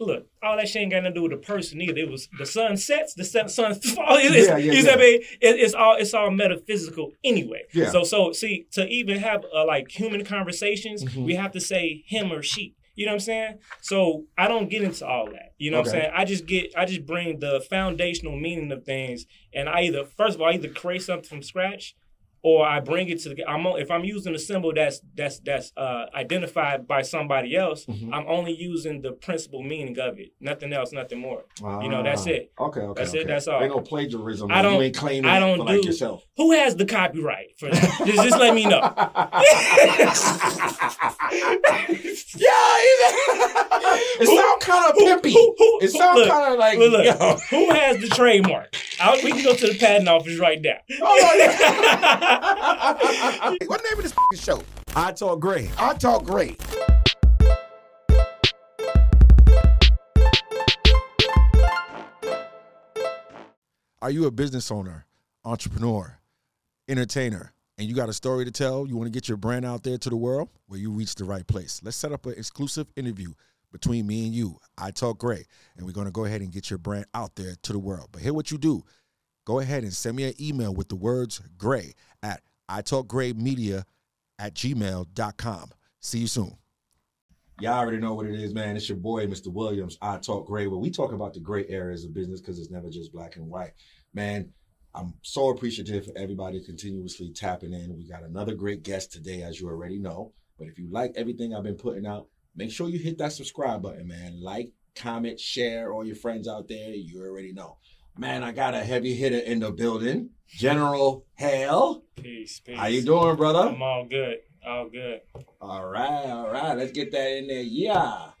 look, all that shit ain't got nothing to do with the person either. It was the sun sets, the sun, sun falls. It's, Yeah, yeah, you see yeah. what I mean? It, it's all it's all metaphysical anyway. Yeah. So so see to even have uh, like human conversations, Mhm. we have to say him or she. You know what I'm saying? So I don't get into all that. You know what I'm saying? I just get I just bring the foundational meaning of things, and I either first of all I either create something from scratch, or I bring it to the. I'm o- if I'm using a symbol that's that's that's uh, identified by somebody else, Mhm. I'm only using the principal meaning of it. Nothing else, nothing more. You know, that's Ah, it. Okay, okay. That's it, that's all. Ain't no plagiarism. I don't- You ain't claiming I don't for like do- yourself. Who has the copyright for that? just, just let me know. yeah, it sound kind of pimpy. Who- who- It sounds kind of like look, look. Who has the trademark? I, we can go to the patent office right now. Oh, What the name of this show? I talk great. I talk great. Are you a business owner, entrepreneur, entertainer, and you got a story to tell? You want to get your brand out there to the world? Well, you reached the right place. Let's set up an exclusive interview between me and you. I talk great, and we're going to go ahead and get your brand out there to the world. But hear what you do: go ahead and send me an email with the words "gray" at italkgraymedia at gmail.com. See you soon. Y'all already know what it is, man. It's your boy, Mr. Williams. I talk gray. Where we talk about the gray areas of business because it's never just black and white. Man, I'm so appreciative for everybody continuously tapping in. We got another great guest today, as you already know. But if you like everything I've been putting out, make sure you hit that subscribe button, man. Like, comment, share, all your friends out there. You already know. Man, I got a heavy hitter in the building. General Hale. Peace, peace. How you doing, brother? I'm all good. All good. All right, all right. Let's get that in there. Yeah.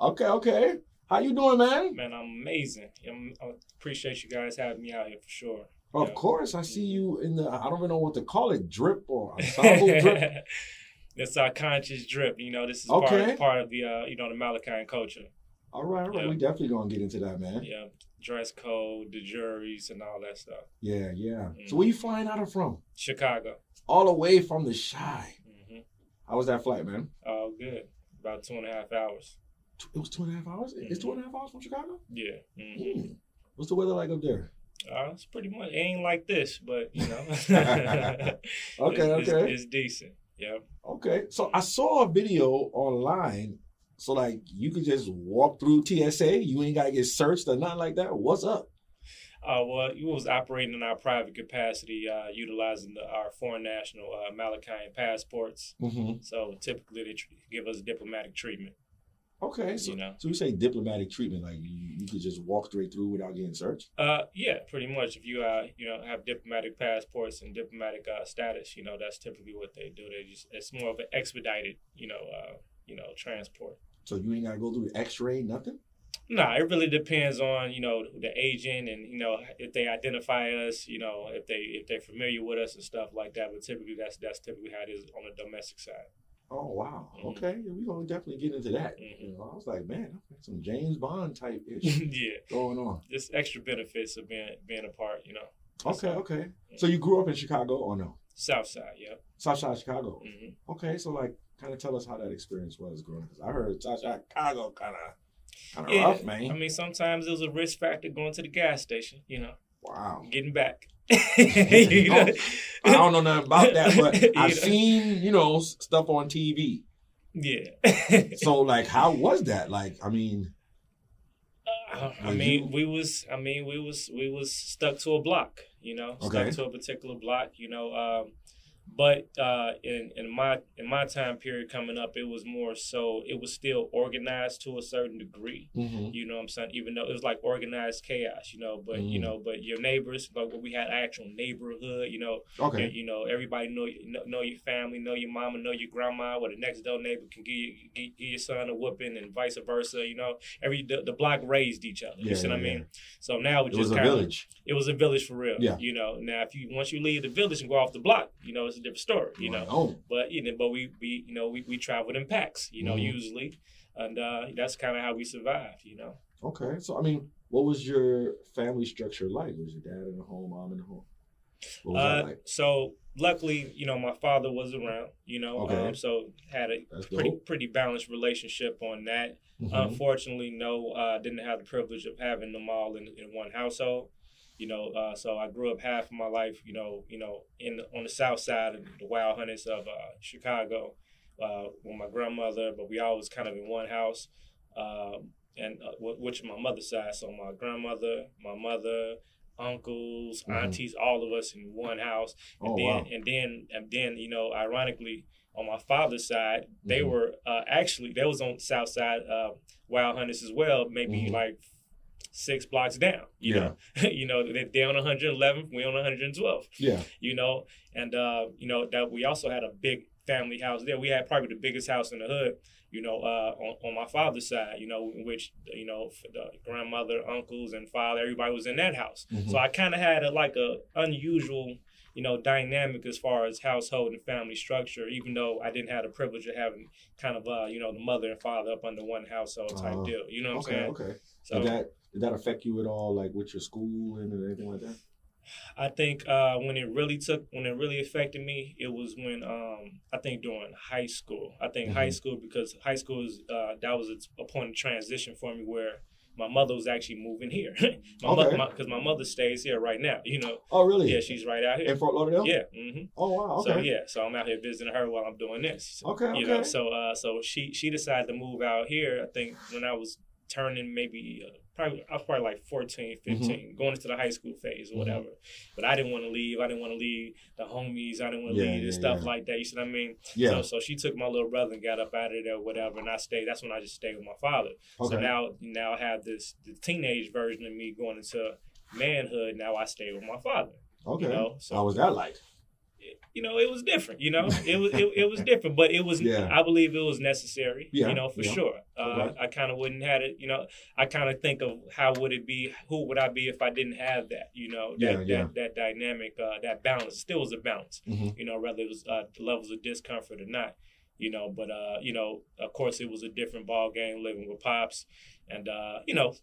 Okay, okay. How you doing, man? Man, I'm amazing. I'm, I appreciate you guys having me out here for sure. Of Yeah. course, I see you in the. I don't even know what to call it. Drip or ensemble drip. It's our conscious drip. You know, this is Okay. part, part of the uh, you know the Malachian culture. All right, all right. Yeah. We definitely gonna get into that, man. Yeah, dress code, the juries, and all that stuff. Yeah, yeah. Mm. So where you flying out of from? Chicago. All the way from the Chi. hmm How was that flight, man? Oh, good. About two and a half hours. It was two and a half hours. It's two and a half hours from Chicago. Yeah. Mm. What's the weather like up there? Uh, it's pretty much it ain't like this, but you know. Okay, It's- okay. It's, decent. Yeah. Okay, so I saw a video online. So like you could just walk through TSA. You ain't gotta get searched or nothing like that. What's up? Uh, well, we was operating in our private capacity, uh, utilizing the, our foreign national uh, Malachian passports. Mm-hmm. So typically, they tr- give us diplomatic treatment. Okay, so You know. so you say diplomatic treatment, like you, you could just walk straight through without getting searched. Uh, yeah, pretty much. If you uh, you know, have diplomatic passports and diplomatic uh, status, you know, that's typically what they do. They just it's more of an expedited, you know, uh, you know, transport. So you ain't gotta go through X-ray, nothing. Nah, it really depends on you know the agent and you know if they identify us, you know if they if they're familiar with us and stuff like that. But typically, that's that's typically how it is on the domestic side. Oh wow. Mhm. Okay, yeah, we gonna definitely get into that. Mhm. You know, I was like, man, some James Bond type ish yeah, going on. just extra benefits of being being a part, you know. Okay, okay. So you grew up in Chicago or no? South side, yeah. South Side Chicago. hmm Okay, so like, kind of tell us how that experience was growing up. Because I heard Chicago kind of, kind of Yeah, rough, man. I mean, sometimes it was a risk factor going to the gas station, you know, wow. getting back. You know, I don't know nothing about that, but I've know? seen, you know, stuff on TV. Yeah. So, like, how was that? Like, I mean, Uh, I mean, you- we was. I mean, we was. We was stuck to a block. You know, Okay. stuck to a particular block. You know, um, but uh, in in my in my time period coming up, it was more so. It was still organized to a certain degree. mhm. You know what I'm saying? Even though it was like organized chaos, you know, but you Mm. know, but your neighbors, like when we had actual neighborhood, you know, okay. you, you know, everybody know, know know your family, know your mama, know your grandma, where the next door neighbor can give, you, give, give your son a whooping and vice versa, you know. Every the, the block raised each other. Yeah, you see what I yeah, mean? So now we It just was a kinda, village. It was a village for real. Yeah. You know, now if you once you leave the village and go off the block, you know, a different story, you know. On. But you know, but we we you know, we, we traveled in packs, you know, Mhm. usually. And uh, that's kind of how we survived, you know. Okay. So, I mean, what was your family structure like? Was your dad in the home, mom in the home? Uh, like? so luckily, you know, my father was around. You know, Okay. um, so had a That's pretty dope. pretty balanced relationship on that. Mhm. Unfortunately, no, uh, didn't have the privilege of having them all in, in one household. You know, uh, so I grew up half of my life, you know, you know, in on the south side of the Wild Hundreds of uh, Chicago, uh, with my grandmother. But we always kind of in one house, um, and uh, wh- which is my mother's side. So my grandmother, my mother, uncles, Mhm. aunties, all of us in one house. And Oh then, wow. and then, and then, you know, ironically, on my father's side, they Mhm. were uh, actually they was on South Side uh, Wild Hundreds as well, maybe Mhm. like six blocks down. You know, you know they they on 111th, we on 112th. Yeah. You know, and uh, you know that we also had a big family house there. We had probably the biggest house in the hood. You know, uh, on, on my father's side, you know, in which you know the grandmother, uncles, and father, everybody was in that house. Mhm. So I kind of had a like a unusual, you know, dynamic as far as household and family structure. Even though I didn't have the privilege of having kind of uh, you know, the mother and father up under one household type Uh-huh. deal. You know what okay. I'm saying? Okay. So did that did that affect you at all, like with your school and anything like that? I think uh, when it really took, when it really affected me, it was when um, I think during high school. I think high Mhm. school because high school is uh, that was a, a point of transition for me where my mother was actually moving here. my Okay. mother, because my, mother stays here right now. You know, Oh really? yeah, she's right out here. In Fort Lauderdale? Yeah. hmm Oh wow. Okay. So yeah, so I'm out here visiting her while I'm doing this. Okay. Okay. You know, so uh, so she she decided to move out here. I think when I was turning maybe uh, probably I was probably like 14, Mm-hmm. 15, going into the high school phase or whatever. But I didn't want to leave. I didn't want to leave the homies. I didn't want to Yeah, leave and yeah, stuff yeah. like that. You see what I mean? yeah. So so she took my little brother and got up out of there, or whatever, and I stayed. That's when I just stayed with my father. okay. So now now I have this the teenage version of me going into manhood. Now I stay with my father. okay. You know, so How was that like? You know, it was different. You know, it was it, it was different, but it was. Yeah. I believe it was necessary. Yeah, You know, for yeah. sure. Uh, Okay. I kind of wouldn't had it. You know, I kind of think of how would it be? Who would I be if I didn't have that? You know, that Yeah, that, that dynamic, uh, that balance. Still was a balance. Mhm. You know, whether it was uh, the levels of discomfort or not. You know, but uh, you know, of course, it was a different ball game living with pops, and uh, you know,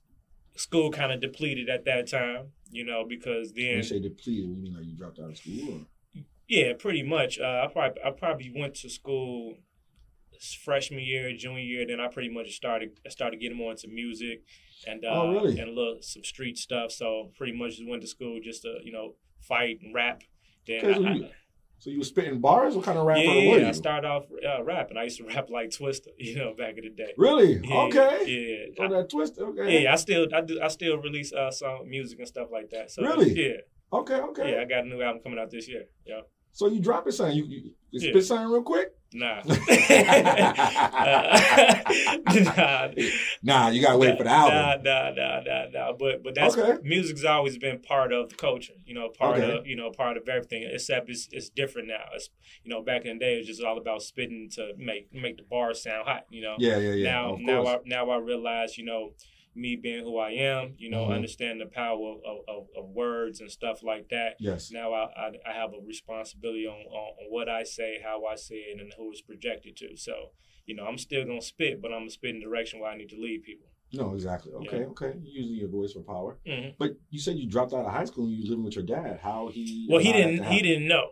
school kind of depleted at that time. You know, because When then you say depleted, you mean like you dropped out of school? Or? Yeah, pretty much. Uh, I probably I probably went to school freshman year, junior year. Then I pretty much started I started getting more into music and uh, Oh, really? and a little some street stuff. So pretty much just went to school just to you know fight and rap. Then Okay, so I, you- I, So you were spitting bars? What kind of rapper were you? yeah. I started off uh, rapping. I used to rap like Twista, you know, back in the day. really? Yeah, okay. Yeah. Oh, that twist. Okay. yeah, I still I do I still release uh song music and stuff like that. So Really? Yeah. Okay. Okay. Yeah, I got a new album coming out this year. Yeah. So you dropping something? You, you, you Yeah. spit something real quick? Nah. Nah. Nah, you gotta wait for the album. Nah, nah, nah, nah, nah. But but that's Okay. music's always been part of the culture. You know, part Okay. of you know part of everything. Except it's it's different now. It's you know back in the day it's just all about spitting to make make the bars sound hot. You know. Yeah, yeah, yeah. Now now. I now I realize you know me being who I am. You know, Mhm. understand the power of, of, of words and stuff like that yes. now I, I, I have a responsibility on, on, on what I say, how I say it, and who it's projected to. So, you know, I'm still gonna spit, but I'm gonna spit in the direction where I need to lead people. No, exactly. Okay, Yeah. okay. You're using your voice for power. hmm But you said you dropped out of high school and you living with your dad. How he? Well, he didn't. He didn't know.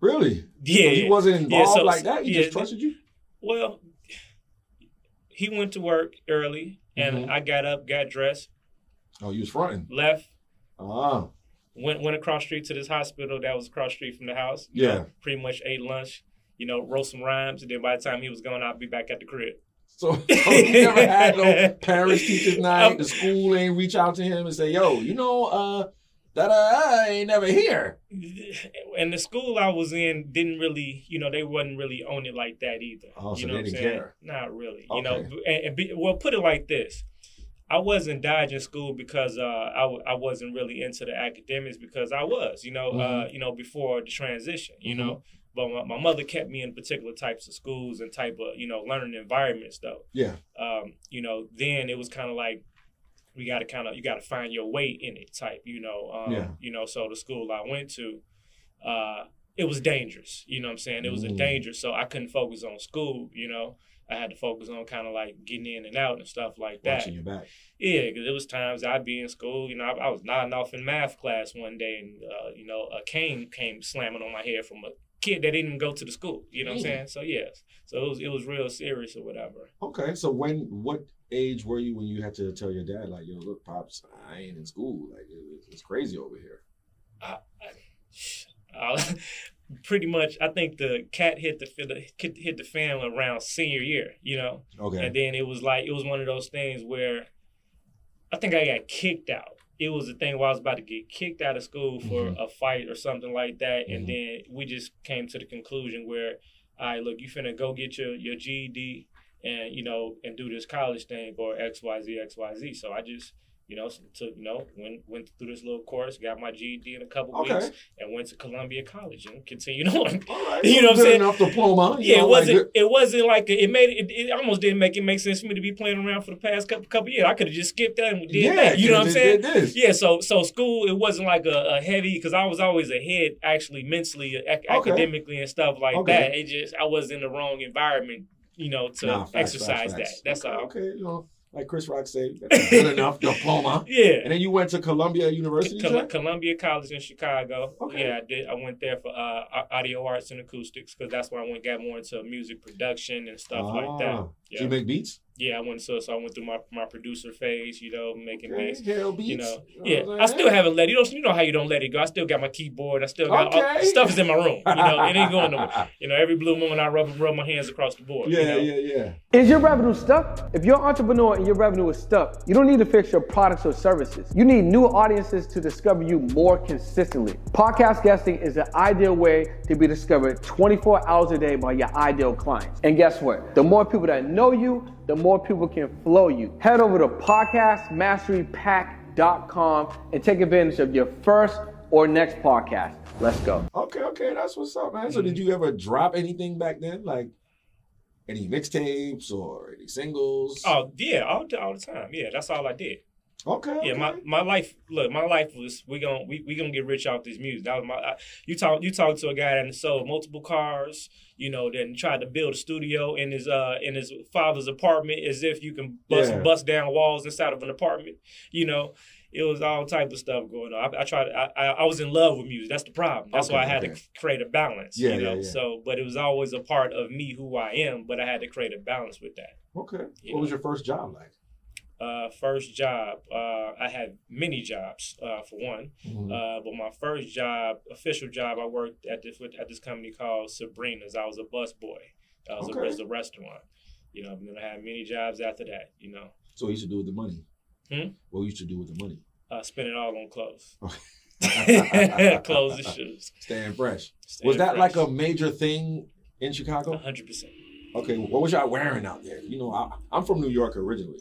Really? Yeah. So he wasn't Yeah, involved so- like that. He yeah, just trusted you. Well, he went to work early, and Mhm. I got up, got dressed, Oh, you was fronting. left, Ah, went went across street to this hospital that was across street from the house. Yeah. know, pretty much ate lunch. You know, wrote some rhymes, and then by the time he was gone, I'd be back at the crib. so, so you never had no parents teachers night. Um, the school ain't reach out to him and say, "Yo, you know, uh, that uh, I ain't never here." and the school I was in didn't really, you know, they wasn't really on it like that either. Oh, so you know they what I'm didn't saying? care. Not really. Okay. You know, and, and be, well, put it like this: I wasn't dodging school because uh, I w- I wasn't really into the academics because I was, you know, uh, Mhm. you know, before the transition, you Mhm. know. But my, my mother kept me in particular types of schools and type of, you know, learning environments though Yeah. um, you know, then it was kind of like we got to kind of you got to find your way in it type, you know. Um, Yeah. You know, so the school I went to, uh, it was dangerous. You know what I'm saying? It was a Mm. danger, so I couldn't focus on school. You know, I had to focus on kind of like getting in and out and stuff like that. Watching your back. Yeah, because it was times I'd be in school, you know, I, I was nodding off in math class one day, and uh, you know, a cane came slamming on my head from a kid that didn't even go to the school. You know what I'm saying? So yes, so it was it was real serious or whatever. Okay, so when what age were you when you had to tell your dad like, "Yo, look, pops, I ain't in school. Like, it, it's crazy over here." I, I, I, pretty much, I think the cat hit the hit the fan around senior year. You know, Okay. and then it was like it was one of those things where I think I got kicked out. It was the thing where I was about to get kicked out of school for Mhm. a fight or something like that, and Mhm. then we just came to the conclusion where, all right, look, you finna go get your your GED and you know and do this college thing or X Y Z X Y Z. So I just you know took you know went went through this little course, got my GED in a couple Okay. weeks, and went to Columbia College and continued on. Right. You know what I'm saying? Enough diploma. Yeah, know, it wasn't. good- it wasn't like it made it. It almost didn't make it make sense for me to be playing around for the past couple couple years. I could have just skipped that and did yeah, that. You know what I'm saying? Yeah. So so school it wasn't like a, a heavy because I was always ahead actually mentally, ac- Okay. academically and stuff like Okay. that. It just I was in the wrong environment. You know to Nah, facts, exercise facts, facts. that. That's okay, all. Okay, you know, like Chris Rock said, that's a good enough diploma. Yeah. And then you went to Columbia University. Col- Columbia College in Chicago. Okay. Yeah, I did. I went there for uh, audio arts and acoustics because that's where I went got more into music production and stuff like Ah, that. Do Yeah. you make beats? Yeah, I went so so I went through my, my producer phase, you know, making Okay, beats. hell beats. You know, You know yeah, what I I'm still saying? haven't let. You know, you know how you don't let it go. I still got my keyboard. I still got all, stuff is in my room. You know, it ain't going nowhere. You know, every blue moon I rub rub my hands across the board. Yeah, you know? yeah, yeah. Is your revenue stuck? If you're an entrepreneur and your revenue is stuck, you don't need to fix your products or services. You need new audiences to discover you more consistently. Podcast guesting is the ideal way to be discovered 24 hours a day by your ideal clients. And guess what? The more people that know you, the more people can flow you. Head over to podcastmasterypack.com and take advantage of your first or next podcast. Let's go. Okay, okay, that's what's up, man. So, did you ever drop anything back then, like any mixtapes or any singles? Oh yeah, all the, all the time. Yeah, that's all I did. Okay. Yeah, my, okay. my life. Look, my life was we gonna we, we gonna get rich off this music. That was my. I, you talk you talk to a guy that sold multiple cars. You know, then tried to build a studio in his uh in his father's apartment as if you can bust Yeah. bust down walls inside of an apartment. You know, it was all type of stuff going on. I, I tried. I, I was in love with music. That's the problem. That's why I had okay. to create a balance. Yeah, you know. yeah, yeah. So, but it was always a part of me who I am. But I had to create a balance with that. Okay. What was your first job like? Uh, first job, uh, I had many jobs. Uh, for one. Mhm. Uh, but my first job, official job, I worked at this at this company called Sabrina's. I was a bus boy. I was, a, Okay. was a restaurant. You know, and then I had many jobs after that. You know, so, what you used to do with the money? Hmm? What you used to do with the money? uh, spend it all on clothes, clothes and shoes. Staying fresh. Staying was that fresh. like a major thing in Chicago? hundred percent? Okay, what was y'all wearing out there? You know, I, I'm from New York originally,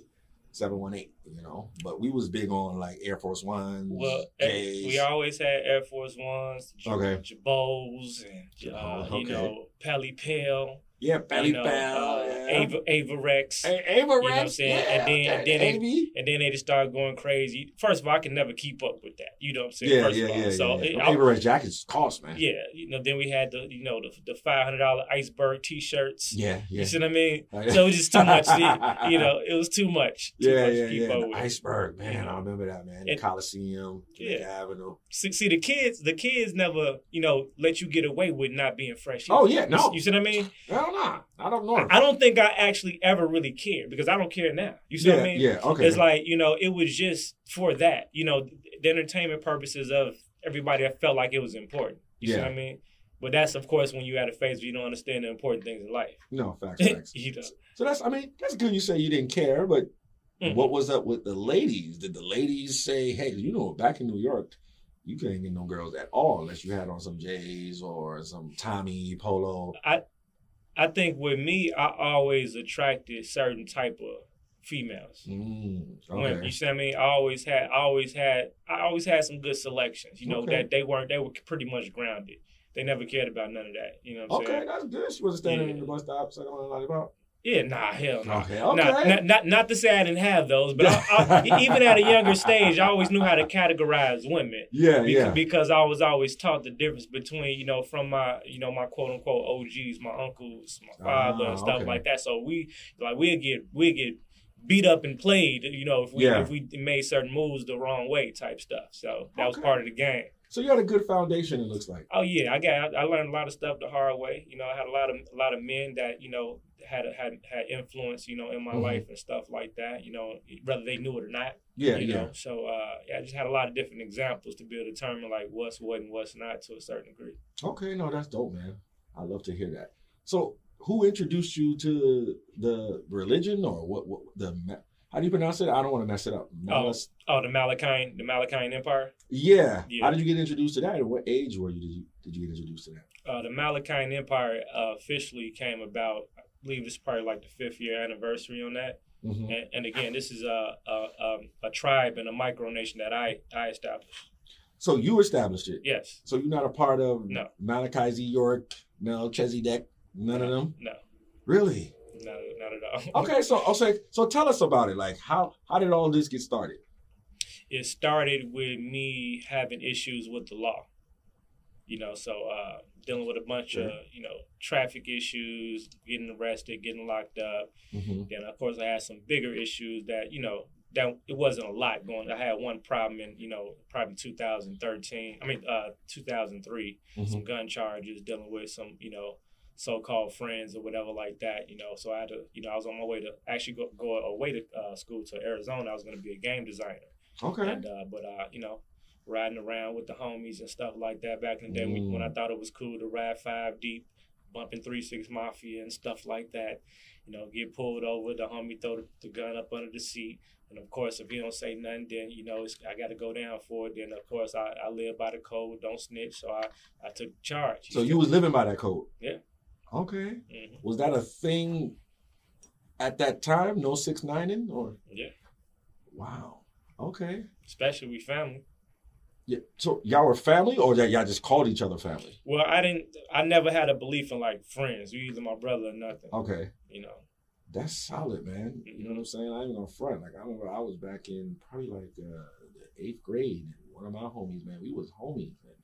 seven one eight. You know, but we was big on like Air Force Ones, Well, eh, J's. we always had Air Force Ones, J- Okay. Jabos, and uh, Jabot, you know, Pelle Pelle, yeah, Belly you know, Pal, uh, yeah. Ava Avirex. A- Ava know what I'm Rex, saying? yeah, And then- and then AV. And then they just started going crazy. First of all, I can never keep up with that. You know what I'm saying? Yeah, First yeah, of all. yeah, So yeah. it- Them Avirex jackets cost, man. yeah, you know, then we had the you know the the five hundred dollar iceberg t shirts. yeah, yeah. You see what I mean? Oh. So it was just too much. to- you know, it was too much. Too yeah, much yeah, to keep yeah. up The with. iceberg, man. You know? I remember that, man. The Coliseum, Yeah. Avenue. See, see, the kids, the kids never, you know, let you get away with not being fresh. Oh, yeah, no. You see what I mean? Nah. I don't know. I don't think I actually ever really cared because I don't care now. You see yeah, what I mean? yeah, okay. It's like, you know, it was just for that, you know, the entertainment purposes of everybody that felt like it was important. You see what I mean? But that's, of course, when you're at a phase where you don't understand the important things in life. no, facts, facts. you know? So that's, I mean, that's good you say you didn't care, but Mhm. what was up with the ladies? Did the ladies say, hey, you know, back in New York, you couldn't get no girls at all unless you had on some J's or some Tommy Polo. I think with me, I always attracted certain type of females. Mm, When, okay. you see what I mean? I always had, I always had, I always had some good selections. You know Okay. that they weren't, they were pretty much grounded. They never cared about none of that. You know what I'm Okay, saying? that's good. She wasn't standing Yeah. in the bus stop sucking on a lollipop. Yeah, nah, hell no. Okay, Nah, okay. not, not not to say I didn't have those, but I, I, even at a younger stage, I always knew how to categorize women. Yeah, Because, yeah. because I was always taught the difference between, you know, from my, you know, my quote unquote OGs, my uncles, my father, Ah, and stuff okay. like that. So we like we'd get we get beat up and played, you know, if we Yeah. if we made certain moves the wrong way type stuff. So that was part of the game. So you had a good foundation. It looks like. Oh yeah, I got I learned a lot of stuff the hard way. You know, I had a lot of a lot of men that you know had had had influence, you know, in my Mhm. life and stuff like that. You know, whether they knew it or not. Yeah, you yeah. know. So uh, yeah, I just had a lot of different examples to be able to determine like what's what and what's not to a certain degree. Okay, no, that's dope, man. I love to hear that. So, who introduced you to the religion, or what? What the? How do you pronounce it? I don't want to mess it up. Malis- Oh, the Malachine, the Malachine Empire. yeah. Yeah. How did you get introduced to that? At what age were you? Did you did you get introduced to that? Uh, the Malachine Empire uh, officially came about. I believe this is probably like the fifth year anniversary on that. Mhm. And, and again, this is a a, um, a tribe and a micronation that I I established. So you established it. Yes. So you're not a part of No. Malachi Z. York, Melchizedek, none of them. No, Really? Not, not at all. Okay, so I'll say. So tell us about it. Like how how did all this get started? It started with me having issues with the law. You know, so uh, dealing with a bunch of you know traffic issues, getting arrested, getting locked up. Mm-hmm. Then of course I had some bigger issues that you know that it wasn't a lot going. I had one problem in you know probably 2013. I mean uh 2003. Mm-hmm. Some gun charges dealing with some you know so-called friends or whatever like that. You know, so I had to you know I was on my way to actually go go away to uh, school to Arizona. I was going to be a game designer. Okay. And uh, but uh, you know, riding around with the homies and stuff like that back in the day Mm. when I thought it was cool to ride five deep, bumping three six mafia and stuff like that. You know, get pulled over, the homie throw the, the gun up under the seat. And of course, if he don't say nothing, then you know it's, I got to go down for it. Then of course I, I live by the code, don't snitch. So I, I took charge. So you was living by that code. Yeah. Okay. hmm Was that a thing at that time? No six nineing or Yeah, wow. Okay. especially we family. Yeah. So y'all were family, or that y'all just called each other family? Well, I didn't. I never had a belief in like friends. You either my brother or nothing. Okay. You know. That's solid, man. You know what I'm saying? I ain't gonna front. Like I remember I was back in probably like uh, the eighth grade. and One of my homies, man, we was homies, man.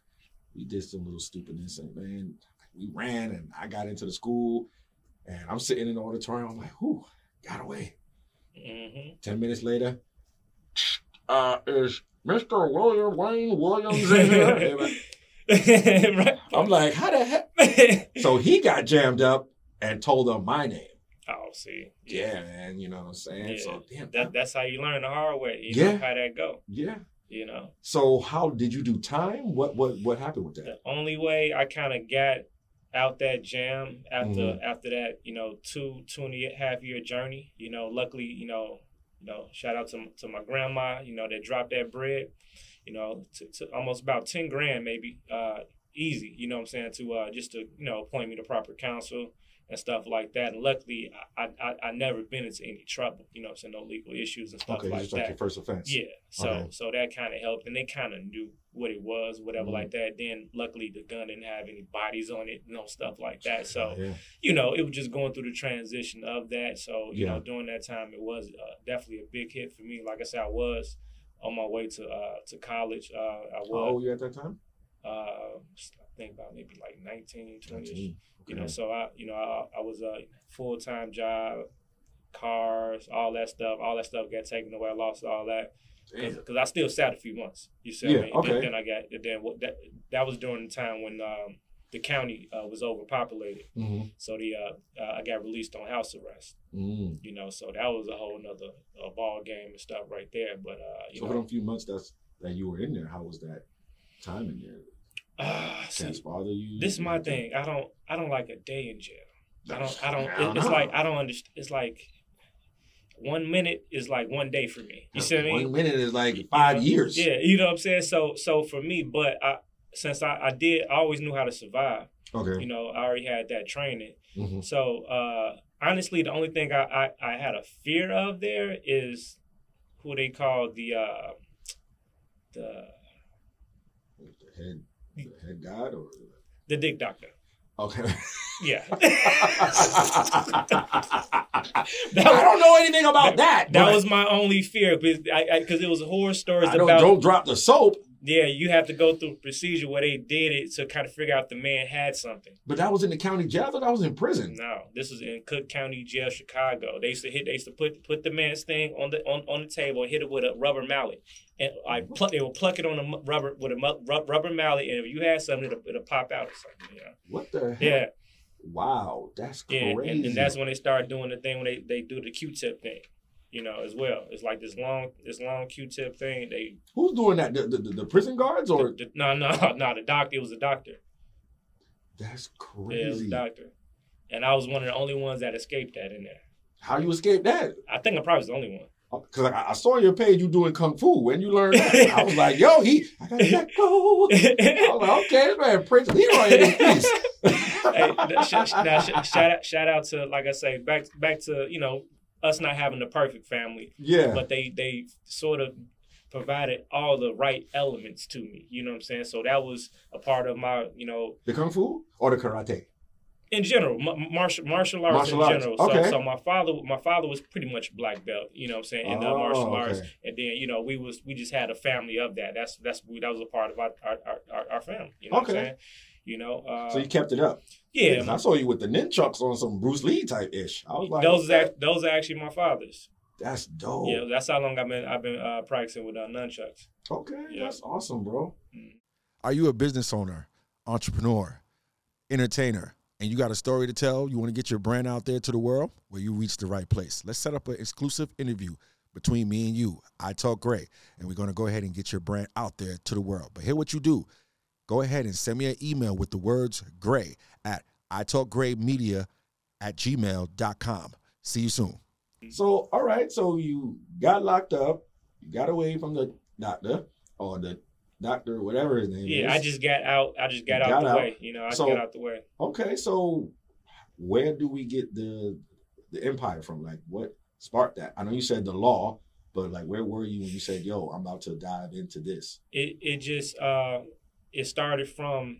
We did some little stupidness, and man, we ran, and I got into the school, and I'm sitting in the auditorium. I'm like, whew, got away. hmm Ten minutes later, uh, is Mr. William Wayne Williams in here? right. I'm like, how the heck? So he got jammed up and told them my name. oh, see. Yeah, man, you know what I'm saying? Yeah. So damn, That, that's how you learn the hard way. You Yeah. know how that go. yeah. You know. So how did you do time? What what what happened with that? The that? only way I kind of got out that jam after Mhm. after that, you know, two two and a half year journey. You know, luckily, you know, you know, shout out to to my grandma. You know, that dropped that bread. You know, to, to almost about ten grand maybe, uh, easy. You know what I'm saying? To uh, just to you know appoint me to proper counsel and stuff like that. And luckily, I I I never been into any trouble. You know, I'm saying no legal issues and stuff Okay, like just that. like your first offense. Yeah, so Okay. so that kind of helped, and they kind of knew what it was, whatever Mhm. like that. Then luckily the gun didn't have any bodies on it, no stuff like that. So yeah. you know, it was just going through the transition of that. So you Yeah. know, during that time, it was uh, definitely a big hit for me. Like I said, I was on my way to uh, to college. Uh, I How old were you at that time? uh, think about maybe like 19, 20 Nineteen. You know, so I, you know, I, I was a full time job, cars, all that stuff. All that stuff got taken away. I lost all that Damn. because I still sat a few months. You see, Yeah, I mean? okay. Then, then I got then what that that was during the time when um, the county uh, was overpopulated. Mhm. So the uh, uh, I got released on house arrest. Mm. You know, so that was a whole nother uh, ball game and stuff right there. But uh, you So for know, them few months that's that you were in there, how was that time in there? Uh, see, Cats bother you? this is my thing. I don't I don't like a day in jail. I don't I don't. I don't it's like I don't understand. It's like one minute is like one day for me. You see what I mean? One minute is like You five know? years. Yeah, you know what I'm saying. So so for me, but I since I, I did, I always knew how to survive. Okay. You know, I already had that training. Mhm. So uh, honestly, the only thing I, I I had a fear of there is who they call the uh, the The head, the head god, or the dick doctor. Okay. Yeah. I don't know anything about that. That but was my only fear because it was horror stories I don't, about don't drop the soap. Yeah you have to go through a procedure where they did it to kind of figure out if the man had something. But that was in the county jail. I thought that was in prison. No, this was in Cook County Jail, Chicago. They used to hit. They used to put put the man's thing on the on, on the table and hit it with a rubber mallet, and I mm-hmm. pluck. They would pluck it on a rubber with a rubber mallet, and if you had something, it'll, it'll pop out or something. You know? What the heck? Yeah, Wow, that's yeah, and, and that's when they start doing the thing when they they do the Q-tip thing. You know, as well. It's like this long, this long Q-tip thing. They Who's doing that? The, the, the prison guards or the, the, no, no, no. The doctor. It was a doctor. that's Yeah, it was a crazy. doctor. And I was one of the only ones that escaped that in there. How you escape that? I think I probably was the only one. Oh, because I, I saw your page you doing kung fu. When you learned that, I was like, yo, he, I gotta let go. I was like, okay, this man Prince Leroy in his piece. hey, sh- sh- now, sh- shout out, shout out to like I say, back back to you know us not having the perfect family, yeah. but they they sort of provided all the right elements to me. You know what I'm saying? So that was a part of my you know the kung fu or the karate? in general martial martial arts Martial in arts, general. okay. So so my father my father was pretty much black belt. You know what I'm saying in the Oh, martial arts, and then you know we was we just had a family of that. That's that's that was a part of our our, our, our family. You know what I'm Okay. saying? You know, uh, So you kept it up. Yeah, I saw you with the nunchucks on some Bruce Lee type ish. I was like, those okay, are, those are actually my father's. that's dope. Yeah, that's how long I've been I've been uh, practicing with uh, nunchucks. Okay, Yeah. that's awesome, bro. Are you a business owner, entrepreneur, entertainer, and you got a story to tell? You want to get your brand out there to the world? Well, you reached the right place. Let's set up an exclusive interview between me and you. I talk great, and we're going to go ahead and get your brand out there to the world. But hear what you do: go ahead and send me an email with the words "gray" at italkgraymedia at gmail.com. See you soon. So, all right. So you got locked up. You got away from the doctor or the doctor, whatever his name is. Yeah, I just got out. I just got You out got the out. way. You know, I So- got out the way. Okay, so where do we get the the empire from? Like, what sparked that? I know you said the law, but like, where were you when you said, "Yo, I'm about to dive into this"? It it just uh it started from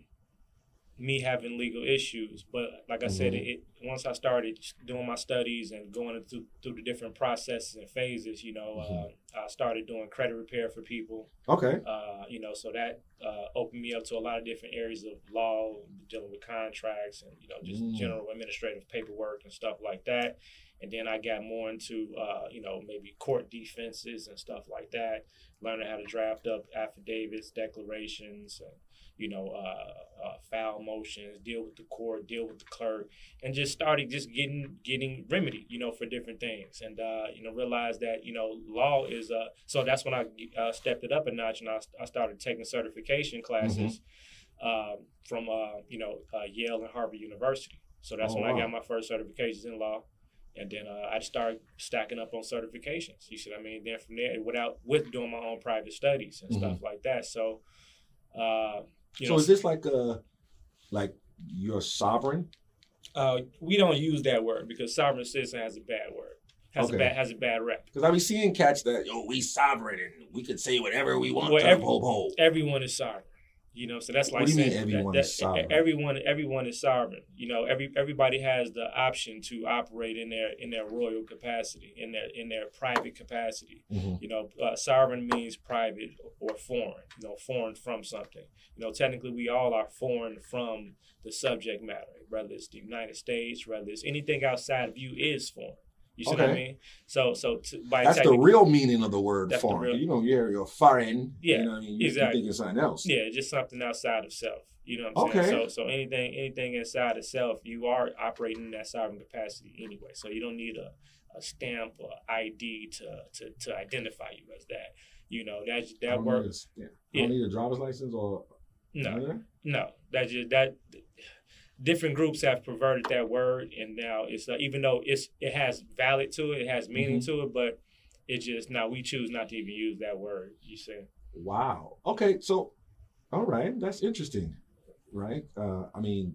me having legal issues, but like I said, Mhm. it once I started doing my studies and going through through the different processes and phases, you know, uh, I started doing credit repair for people. Okay, uh, you know, so that uh, opened me up to a lot of different areas of law, dealing with contracts and you know just Mm. general administrative paperwork and stuff like that. And then I got more into uh, you know maybe court defenses and stuff like that, learning how to draft up affidavits, declarations, and you know uh, uh, file motions, deal with the court, deal with the clerk, and just started just getting getting remedy, you know, for different things, and uh, you know realized that you know law is uh so that's when I uh, stepped it up a notch, and I, I started taking certification classes um, from uh, you know uh, Yale and Harvard University. So that's Oh, when I got my first certifications in law, and then uh, I started stacking up on certifications. You see what I mean? Then from there, without with doing my own private studies and stuff like that. So. Uh, you so know, is this like a like you're sovereign? uh, we don't use that word because sovereign citizen has a bad word. Has Okay. a bad has a bad rep. Because I be seeing cats that yo, we sovereign and we could say whatever we want. Well, to every-. Everyone is sovereign. You know, so that's like What do you mean saying everyone that- is that- sovereign? Everyone, everyone is sovereign. You know, every everybody has the option to operate in their in their royal capacity, in their in their private capacity. Mhm. You know, uh, sovereign means private or foreign. You know, foreign from something. You know, technically, we all are foreign from the subject matter. Whether it's the United States, whether it's anything outside of you, is foreign. You see what I mean? So, so to, by That's the real meaning of the word That's the foreign. real- You know, you're you're foreign. Yeah, you know what I mean? You, exactly. You think it's something else. Yeah, just something outside of self. You know what I'm Okay. saying? So so anything anything inside of self, you are operating in that sovereign capacity anyway. So you don't need a, a stamp or ID to, to to identify you as that. You know, that that don't work need a- yeah. I don't need a driver's license or no, none of that? no. That just that different groups have perverted that word and now it's uh, even though it's it has valid to it, it has meaning Mm-hmm. to it, but it just now we choose not to even use that word. You see. Wow. Okay, so all right, that's interesting, right? Uh, I mean,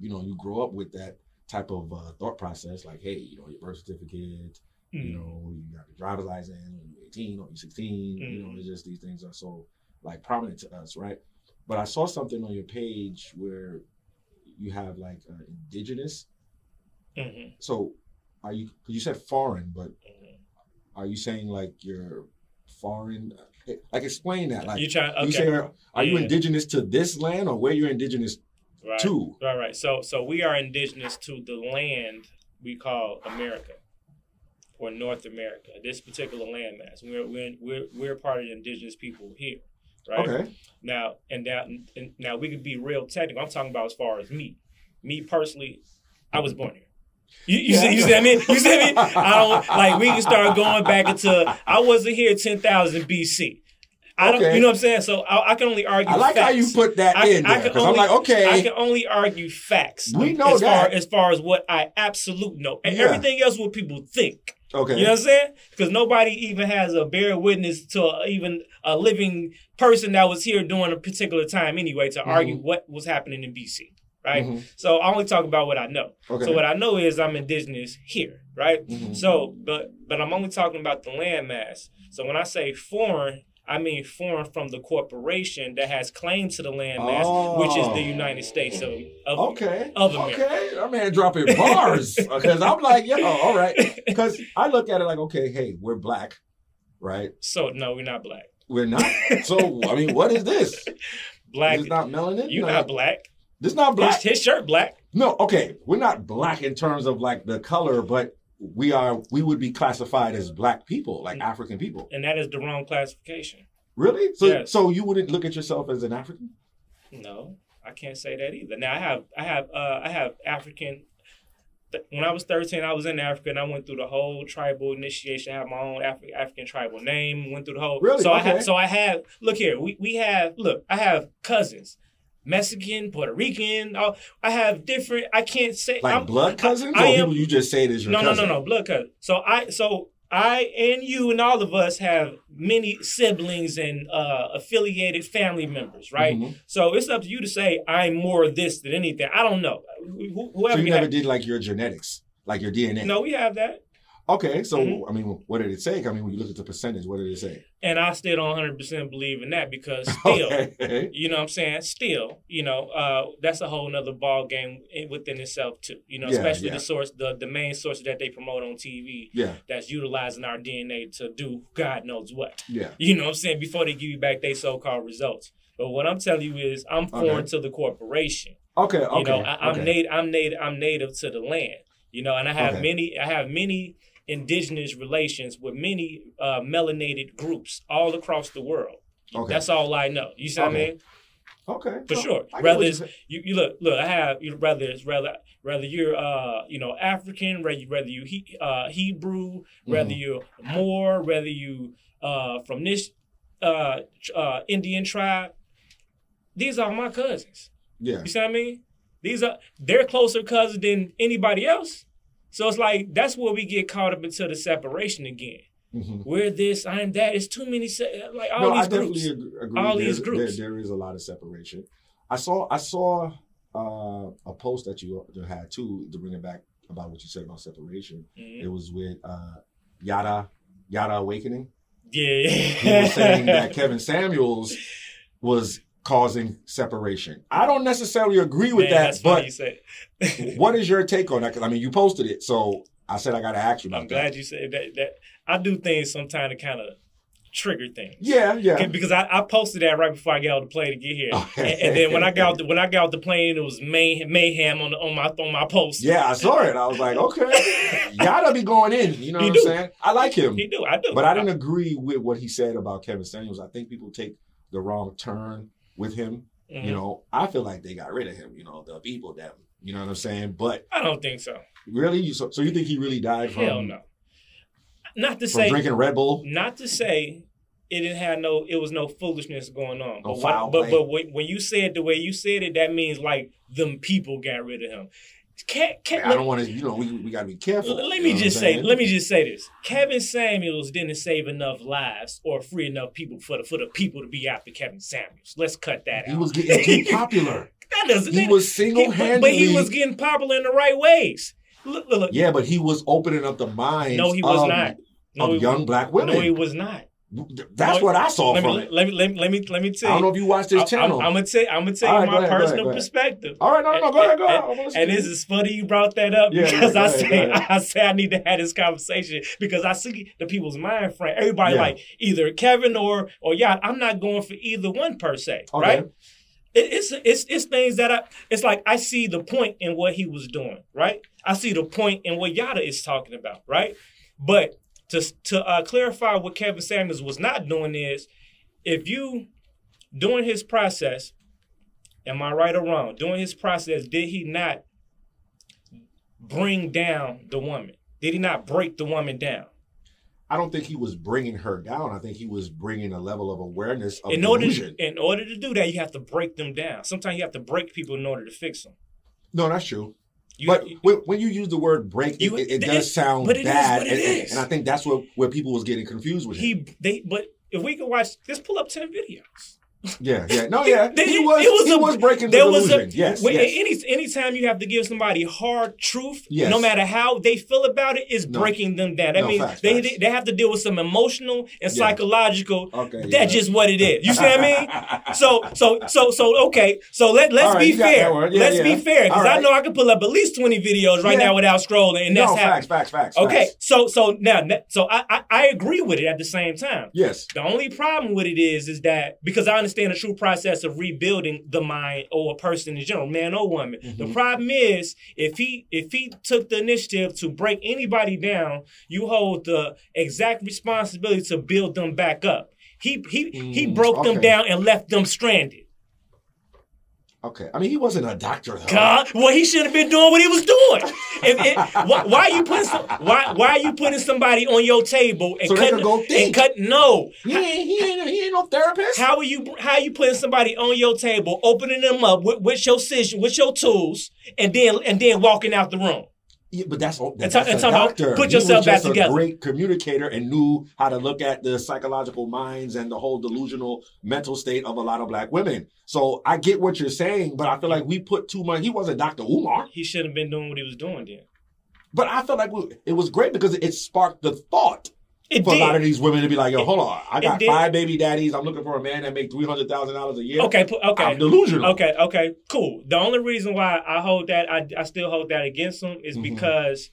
you know, you grow up with that type of uh, thought process, like, hey, you know, your birth certificate, you Mm. know, you got your driver's license when you're 18 or you're 16. You know, Mhm. it's just these things are so like prominent to us, right? But I saw something on your page where you have like uh, indigenous. hmm So are you? 'cause You said foreign, but hmm are you saying like you're foreign? Like explain that. Like You try? Okay. you say, are, are you indigenous to this land or where you're indigenous right. to? Right, right. So, so we are indigenous to the land we call America or North America. This particular landmass. We're we're we're, we're part of the indigenous people here, right? Okay. Now, and now, and now we could be real technical. I'm talking about as far as me. Me personally, I was born here. You, you, see, you see what I mean? You see what I mean? I don't like. We can start going back into. I wasn't here ten thousand BC. I don't. You know what I'm saying? So I, I can only argue. I like how you put that I- in I there can because I'm only- like, okay, I can only argue facts. We know as that. Far, as far as what I absolute know, and Yeah. everything else, what people think. Okay, You know what I'm saying? Because nobody even has a bear witness to a, even a living person that was here during a particular time anyway to argue what was happening in BC. Right. Mhm. So I only talk about what I know. okay, So what I know is I'm indigenous here, right? Mhm. So, but but I'm only talking about the landmass. So when I say foreign, I mean foreign from the corporation that has claim to the landmass, which is Oh. the United States of, of okay, of America. okay. That man dropping bars because I'm like, yo, all right. Because I look at it like, okay, hey, we're black, right? So no, we're not black. We're not. So I mean, what is this? Black. It's not melanin. You're No, not black. This not black. His, his shirt black. No, okay, we're not black in terms of like the color, but we are. We would be classified as black people, like African people. and that is the wrong classification. Really? So, Yes. so you wouldn't look at yourself as an African? No, I can't say that either. Now I have I have uh, I have African. When I was thirteen, I was in Africa and I went through the whole tribal initiation. I have my own Afri- African tribal name. Went through the whole. Really? So I Okay. have. So I have. Look here. We we have. Look, I have cousins, Mexican, Puerto Rican. all- I have different. I can't say Like I'm- blood cousins, I or am- people you just say it as your no, cousin? no, no, no, blood cousin. So I, so I, and you, and all of us have many siblings and uh, affiliated family members, right? Mhm. So it's up to you to say I'm more of this than anything. I don't know. Wh- wh- So you you never have- did like your genetics, like your DNA. No, we have that, Okay, so Mhm. I mean, what did it say? I mean, when you look at the percentage, what did it say? and I still don't 100 percent believe in that because still. Okay. You know what I'm saying? Still, you know, uh, that's a whole nother ball game within itself too. You know, Yeah, especially yeah. the source, the, the main sources that they promote on TV Yeah, that's utilizing our DNA to do God knows what. yeah. You know what I'm saying? Before they give you back their so-called results. But what I'm telling you is, I'm foreign Okay. to the corporation. Okay, okay. You know, I, I'm okay. native. I'm native. I'm native to the land. You know, and I have many. I have many indigenous relations with many uh, melanated groups all across the world. Okay, That's all I know. You see what I mean? okay. For No, sure. I get what Rather it's, you, you look look. I have you know, rather it's rather rather you're uh you know African, whether you whether you he, uh Hebrew, whether Mhm. you're Moor, whether you uh from this uh uh Indian tribe. These are my cousins. Yeah, You see what I mean? These are they're closer cousins than anybody else. So it's like that's where we get caught up into the separation again. hmm We're this, I'm that. It's too many se- like all no, I these groups. definitely agree. All There- these groups. There, there is a lot of separation. I saw, I saw uh, a post that you had too to bring it back about what you said about separation. Mhm. It was with uh, Yada Yada Awakening. Yeah. He was saying that Kevin Samuels was causing separation. I don't necessarily agree with Man, that, but you said. what is your take on that? Because I mean, you posted it, so I said I got to ask you about I'm that. glad you said that. That I do things sometimes to kind of trigger things. Yeah, yeah. Because I, I posted that right before I got on the plane to get here, Okay. and, and then when I got the, when I got off the plane, it was may, mayhem on the, on my on my post. Yeah, I saw it. I was like, okay, Yada be going in. You know He what do. I'm saying? I like him, he do. I do. but I didn't agree with what he said about Kevin Samuels. I think people take the wrong turn with him. Mhm. You know, I feel like they got rid of him. You know, the people them. You know what I'm saying? But I don't think so. really, you so, so you think he really died from Hell no. Not to say drinking Red Bull? not to say it didn't have no it was no foolishness going on. No but what, but but when, when you said the way you said it, that means like them people got rid of him. Can't, can't, I don't want to. You know, we, we got to be careful. Let you me know just say, let me just say this: Kevin Samuels didn't save enough lives or free enough people for the for the people to be after Kevin Samuels. Let's cut that He out. He was getting too popular. that doesn't. He was single but, but he was getting popular in the right ways. Look, look, look. yeah, but he was opening up the minds. no, he was of, not. No, of young black women. no, he was not. That's what I saw let from me, it. Let me, let me let me let me tell I you. don't know if you watch this I- channel. I'm, I'm gonna tell I'm gonna tell you right, my ahead, go ahead, personal go ahead. perspective. All right, no, no, go ahead, go ahead. I'm And, listening and this is funny you brought that up Yeah, because go I say ahead. I say I need to have this conversation because I see the people's mind frame. Everybody Yeah. like either Kevin or or yeah. I'm not going for either one per se, Okay. right? It, it's it's it's things that I. It's like I see the point in what he was doing, right? I see the point in what Yada is talking about, right? But to to uh, clarify what Kevin Samuels was not doing is, if you during his process, am I right or wrong? During his process, did he not bring down the woman? Did he not break the woman down? I don't think he was bringing her down. I think he was bringing a level of awareness of in order in order to do that, you have to break them down. Sometimes you have to break people in order to fix them. no, that's true. You, but when, when you use the word break, it, You- it, it it- does sound but it is bad, what it and, and- is. and I think that's what where people was getting confused with him. he they but if we could watch, just pull up ten videos. Yeah, yeah, no, yeah, There- he was. it was he a- was breaking the there was a- yes, when- yes. Any anytime you have to give somebody hard truth, Yes. no matter how they feel about it, is No. breaking them down. That No, means facts, they facts. they have to deal with some emotional and Yeah. psychological. Okay, yeah. That's just what it is. You see what I mean? So so so so okay. So let let's right, be fair. Yeah, let's yeah. be fair because All I know I can pull up at least twenty videos right Yeah. now without scrolling, and that's no, happening. facts, facts, facts. Okay, facts. so so now so I, I I agree with it at the same time. Yes. The only problem with it is, is that because I understand the true process of rebuilding the mind or a person in general, man or woman. The problem is if he if he took the initiative to break anybody down, you hold the exact responsibility to build them back up. He he he Mm, broke them down and left them stranded. Okay. I mean, he wasn't a doctor though. God, well, he should have been doing what he was doing. If it, why, why are you putting some, why why are you putting somebody on your table and So cutting go and cut? No, He ain't, he ain't, he ain't no therapist. How are you? How are you putting somebody on your table, opening them up with, with your scissors, with your tools, and then and then walking out the room? Yeah, but that's that's, that's a doctor. put yourself back together. Great communicator and knew how to look at the psychological minds and the whole delusional mental state of a lot of black women. So I get what you're saying, but I feel like we put too much. He wasn't Dr. Umar, He shouldn't have been doing what he was doing then. but I felt like we, it was great because it sparked the thought It for a lot of these women to be like, "Yo, hold on, I got five baby daddies. I'm looking for a man that make three hundred thousand dollars a year. Okay, okay, I'm delusional. okay, okay, cool. The only reason why I hold that, I, I still hold that against him, is Mhm. because,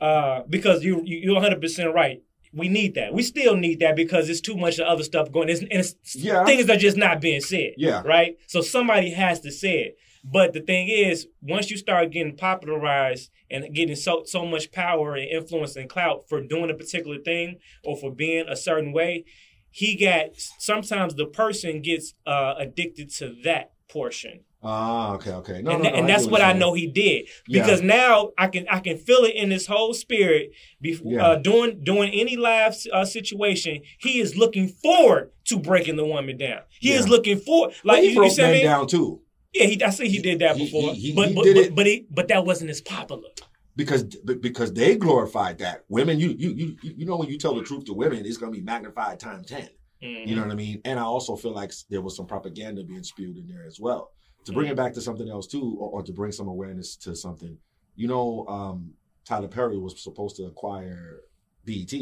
uh, because you, you you're 100 percent right. We need that. We still need that because it's too much of other stuff going. It's, and it's Yeah. things are just not being said. Yeah. Right. So somebody has to say it. But the thing is, once you start getting popularized and getting so so much power and influence and clout for doing a particular thing or for being a certain way, he got sometimes the person gets uh, addicted to that portion Ah, okay, okay. No, and, no, no, and that's what I know he did Yeah. because now I can I can feel it in his whole spirit. Before Yeah. uh, doing doing any live uh, situation, he is looking forward to breaking the woman down. He is looking forward, Well, like he you, you broke I men down too. Yeah, he, I see he did that before, he- he- but but did but, it- but, he, but that wasn't as popular. because because they glorified that. Women you you you you know when you tell the truth to women it's going to be magnified times 10 Mhm. you know what i mean? And i also feel like there was some propaganda being spewed in there as well. To bring it back to something else too or, or to bring some awareness to something you know um tyler perry was supposed to acquire bet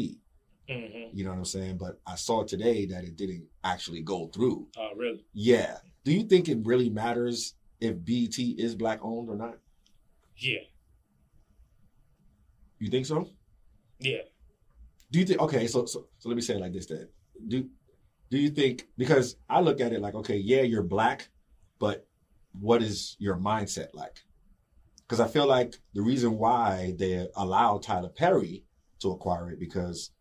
Mhm. you know what i'm saying? But i saw today that it didn't actually go through. Oh, really? yeah do you think it really matters if bet is black owned or not? Yeah, you think so? Yeah. do you think okay so so so let me say it like this then. Do do you think because i look at it like okay yeah you're black but what is your mindset like? Because i feel like the reason why they allow tyler perry to acquire it because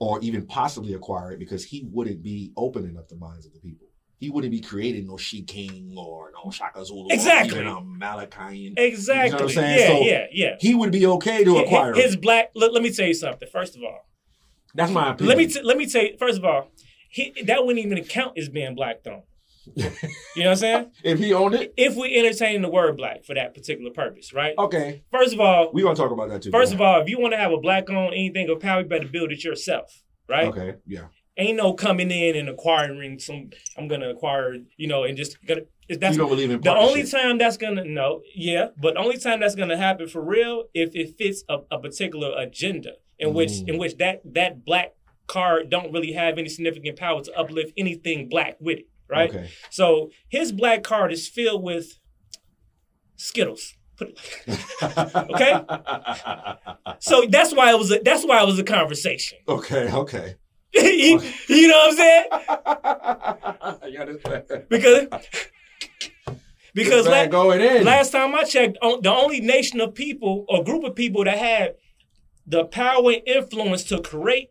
or even possibly acquire it because he wouldn't be opening up the minds of the people he wouldn't be creating no she king or no shaka zulu Exactly. or even a Malachian. Exactly. Um, I'm saying? Yeah, So- yeah, yeah. he would be okay to acquire his it black. Let, let me tell you something. First of all, that's my opinion let me t- let me tell you. First of all, he that wouldn't even count as being black though. You know what I'm saying? if he owned it if we entertain the word black for that particular purpose, right? okay First of all, we gonna talk about that too first of all, if you want to have a black owned anything of power, you better build it yourself, right? Okay, yeah. Ain't no coming in and acquiring some. I'm gonna acquire, you know, and just gonna. That's you don't believe in the only time that's gonna no, yeah, but only time that's gonna happen for real if it fits a, a particular agenda in which Mm. in which that that black card don't really have any significant power to uplift anything black with it, right? Okay. So his black card is filled with Skittles. Okay. So that's why it was. A, that's why it was a conversation. okay. Okay. You, you know what I'm saying? Because because la- going in. last time I checked, on- the only nation of people or group of people that had the power and influence to create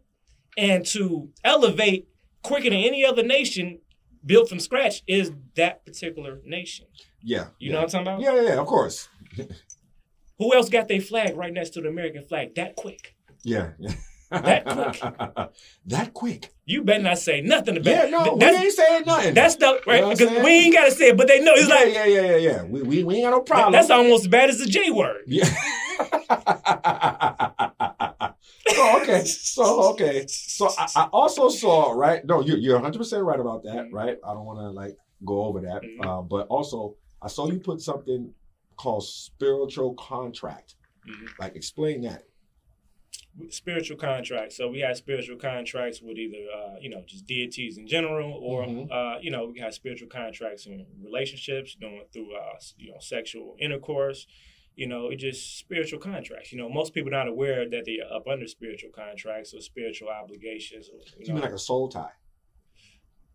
and to elevate quicker than any other nation built from scratch is that particular nation. yeah. You yeah. know what I'm talking about? Yeah, yeah, yeah, of course. Who else got their flag right next to the American flag that quick? Yeah. yeah. That quick. that quick. You better not say nothing about Yeah, no, Th- we ain't saying nothing. that's the right You know because we ain't gotta say it, but they know it's yeah, like yeah, yeah, yeah, yeah. We, we, we ain't got no problem. that's almost as bad as the J word. Yeah. so okay, so okay, so I, I also saw right. No, you're you're 100 percent right about that, Mhm. right? I don't want to like go over that, Mhm. uh, but also I saw you put something called spiritual contract. Mhm. Like, explain that. Spiritual contracts. So we have spiritual contracts with either uh, you know just deities in general, or Mhm. uh, you know we have spiritual contracts in relationships, doing through uh, you know sexual intercourse. You know, it just spiritual contracts. You know, most people are not aware that they're up under spiritual contracts or spiritual obligations. Or, you You mean like a soul tie?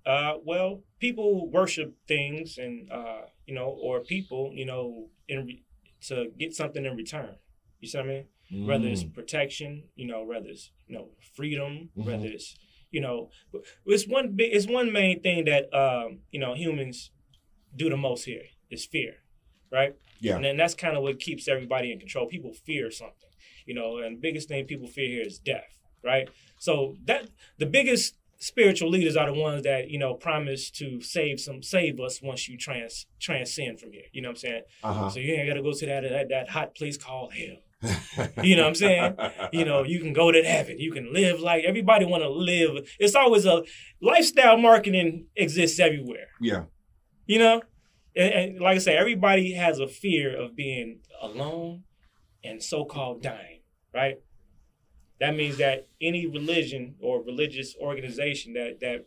uh, well, people worship things, and uh, you know, or people, you know, in re- to get something in return. You see what I mean? Whether it's Mm. protection, you know, whether it's you know freedom, Mhm. whether it's you know, it's one big, it's one main thing that um, you know humans do the most here is fear, right? Yeah. And then that's kind of what keeps everybody in control. People fear something, you know, and the biggest thing people fear here is death, right? So that the biggest spiritual leaders are the ones that you know promise to save some save us once you trans transcend from here. You know what I'm saying? Uh So you ain't got to go to that, that that hot place called hell. You know what I'm saying? You know, you can go to heaven. You can live like everybody want to live. It's always a lifestyle marketing exists everywhere. yeah. You know, and, and like I say, everybody has a fear of being alone and so-called dying. Right? That means that any religion or religious organization that that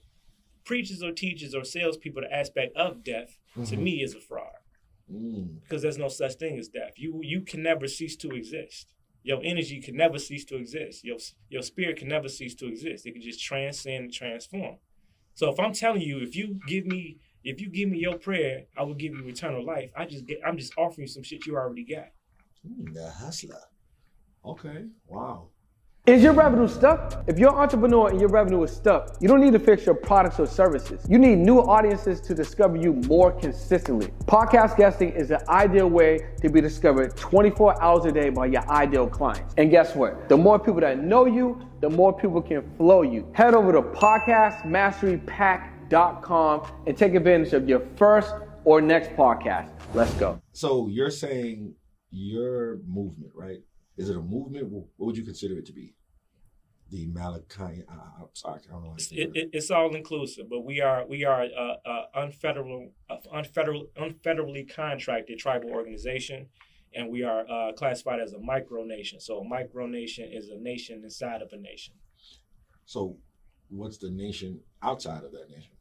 preaches or teaches or sells people the aspect of death to Mhm. me is a fraud Mm. because there's no such thing as death. You you can never cease to exist. Your energy can never cease to exist. Your your spirit can never cease to exist. It can just transcend and transform. So if I'm telling you, if you give me if you give me your prayer, I will give you eternal life. I just get I'm just offering you some shit you already got. Mm, the hustler. Okay. Wow. Is your revenue stuck? If you're an entrepreneur and your revenue is stuck, you don't need to fix your products or services. You need new audiences to discover you more consistently. Podcast guesting is the ideal way to be discovered 24 hours a day by your ideal clients. And guess what? The more people that know you, the more people can flow you. Head over to podcastmasterypack.com and take advantage of your first or next podcast. Let's go. So you're saying your movement, right? Is it a movement? What would you consider it to be? The Malachi. Uh, I'm sorry, I don't know. How to say It, it. it, it's all inclusive, but we are we are a, a unfederal, a unfederal, unfederally contracted tribal organization, and we are uh, classified as a micronation. So a micronation is a nation inside of a nation. So, what's the nation outside of that nation?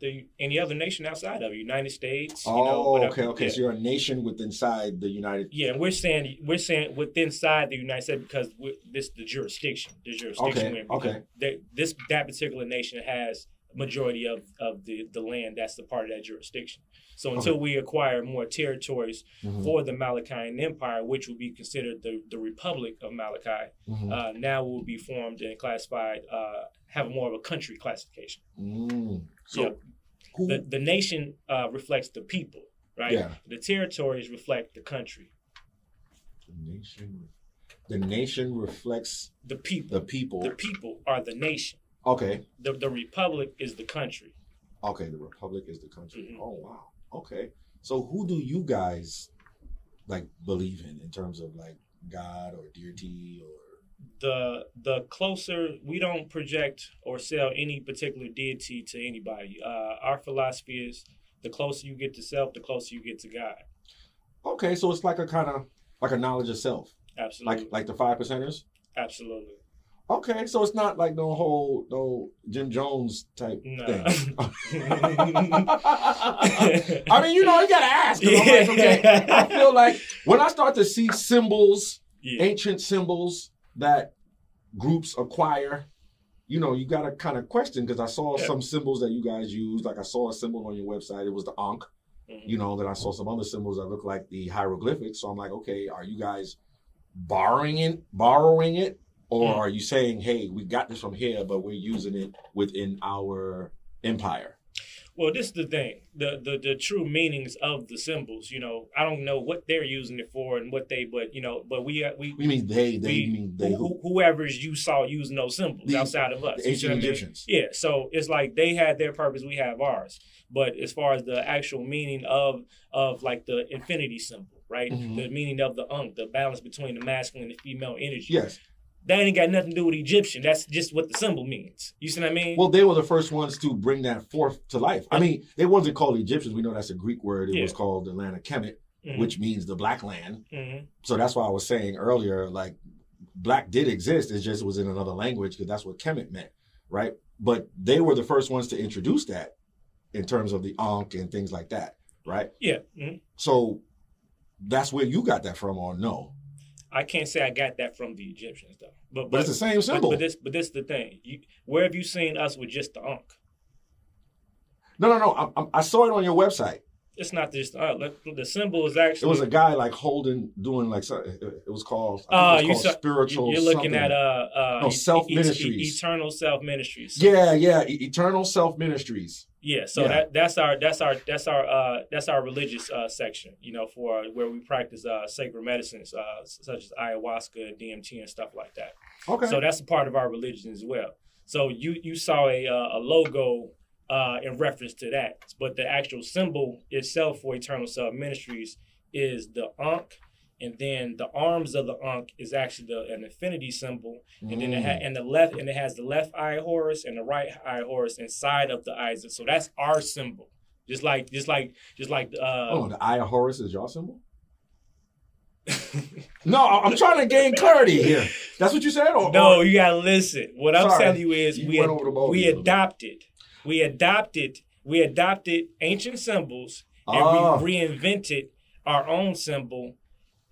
The any other nation outside of it, United States. Oh, you know, okay, okay. Yeah. So you're a nation with inside the United. States. Yeah, and we're saying we're saying within inside the United States because this the jurisdiction, the jurisdiction. Okay, we're- okay. That this that particular nation has majority of of the the land that's the part of that jurisdiction. So until we acquire more territories Mhm, for the Malachian Empire, which will be considered the the Republic of Malachi, mhm. uh, now will be formed and classified, uh, have more of a country classification. Mm. So, Yeah. Who? The the nation uh, reflects the people, right? Yeah. The territories reflect the country, the nation. The nation reflects the people. the people. The people are the nation. okay. The the republic is the country. Okay. The republic is the country. Mhm. Oh wow. Okay. So who do you guys like believe in in terms of like God or deity or? The the closer we don't project or sell any particular deity to anybody. Uh, our philosophy is the closer you get to self, the closer you get to God. Okay, so it's like a kind of like a knowledge of self, Absolutely, like like the five percenters. absolutely. Okay, so it's not like no whole no Jim Jones type Nah. thing. I mean, you know, you gotta ask. I'm like, okay, I feel like when I start to see symbols, yeah. ancient symbols that groups acquire, you know, you gotta kind of question because I saw Yeah. some symbols that you guys use. Like I saw a symbol on your website. It was the Ankh. Mhm. You know, then I saw some other symbols that look like the hieroglyphics. So I'm like, okay, are you guys borrowing it, borrowing it, or Mm. are you saying, hey, we got this from here, but we're using it within our empire? Well, this is the thing. The, the the true meanings of the symbols. You know, I don't know what they're using it for and what they, but you know, but we we We mean they, they we, mean they who? who, whoever's you saw using those symbols outside of us. The you see ancient what I mean? Egyptians. Yeah, so it's like they had their purpose, we have ours. But as far as the actual meaning of of like the infinity symbol, right? Mhm. The meaning of the Ankh, the balance between the masculine and the female energy. Yes. That ain't got nothing to do with Egyptian. That's just what the symbol means. You see what I mean? Well, they were the first ones to bring that forth to life. I mean, it wasn't called Egyptians. We know that's a Greek word. It Yeah. was called the Atlanta Kemet, Mhm, which means the black land. mhm. So that's why I was saying earlier, like black did exist. It just was in another language because that's what Kemet meant, right? But they were the first ones to introduce that in terms of the Ankh and things like that, right? Yeah. mhm. So that's where you got that from, or no? I can't say I got that from the Egyptians though. But But it's the same but, symbol. but this but this is the thing. You, where have you seen us with just the Ankh? no, no, no. I, I saw it on your website. It's not just uh, the symbol is actually. It was a guy like holding, doing like it was called. Uh, it you was saw, called spiritual. You're looking something. at uh, uh, No, Self Ministries. eternal self ministries. Yeah, yeah, Eternal Self Ministries. yeah. So Yeah. that that's our that's our that's our uh, that's our religious uh, section. You know, for where we practice uh, sacred medicines uh, such as ayahuasca DMT and stuff like that. Okay. So that's a part of our religion as well. So you you saw a uh, a logo uh, in reference to that, but the actual symbol itself for Eternal Self Ministries is the Ankh, and then the arms of the Ankh is actually the, an infinity symbol, and then it ha- Mm. and the left and it has the left eye Horus and the right eye Horus inside of the eyes. So that's our symbol. Just like just like just like uh, oh, the Eye of Horus is your symbol. No, I'm trying to gain clarity here. That's what you said. Or, No, or- you gotta listen. What I'm telling you is You we went over the boat we a little bit. adopted we adopted we adopted ancient symbols and Ah. we reinvented our own symbol.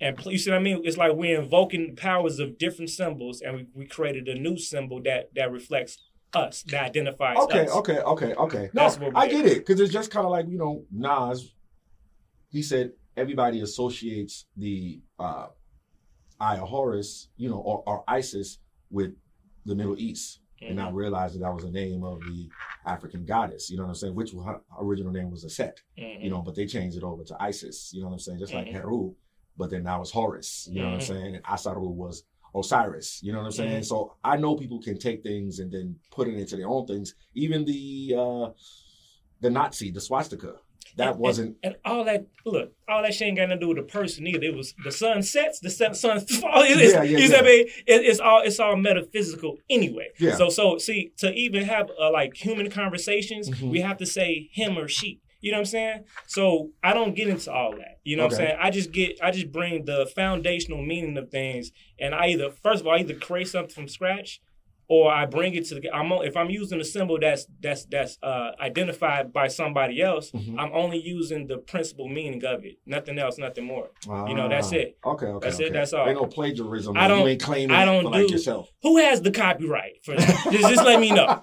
And you see what I mean? It's like we're invoking the powers of different symbols, and we, we created a new symbol that that reflects us, that identifies okay, us. okay, okay, okay. No, That's what we I get it because it's just kind of like you know Nas. He said everybody associates the uh, Eye of Horus, you know, or, or ISIS with the Middle East, and Mm-hmm. not realizing that was the name of the African goddess. You know what I'm saying? Which her original name was Aset. Mhm. you know, but they changed it over to Isis, you know what I'm saying? Just like Mhm. Heru, but then now it's Horus, you know what I'm saying? And Asaru was Osiris, you know what I'm saying? So I know people can take things and then put it into their own things. Even the uh the Nazi, the swastika, that And- wasn't and all that look, all that shit ain't got nothing to do with the person either. It was the sun sets, the sun, sun falls. It's, Yeah, yeah, you see what I mean? It, it's all it's all metaphysical anyway. Yeah. So so see to even have uh, like human conversations, Mhm. we have to say him or she. You know what I'm saying? So I don't get into all that. You know what I'm saying? I just get I just bring the foundational meaning of things, and I either first of all I either create something from scratch, or I bring it to the. I'm if I'm using a symbol that's that's that's uh, identified by somebody else, Mhm. I'm only using the principal meaning of it. Nothing else, nothing more. You know, that's Ah, it. Okay, okay. That's it, that's all. Ain't no plagiarism. I don't- you ain't claiming I don't for like do- yourself. Who has the copyright for that? just, just let me know.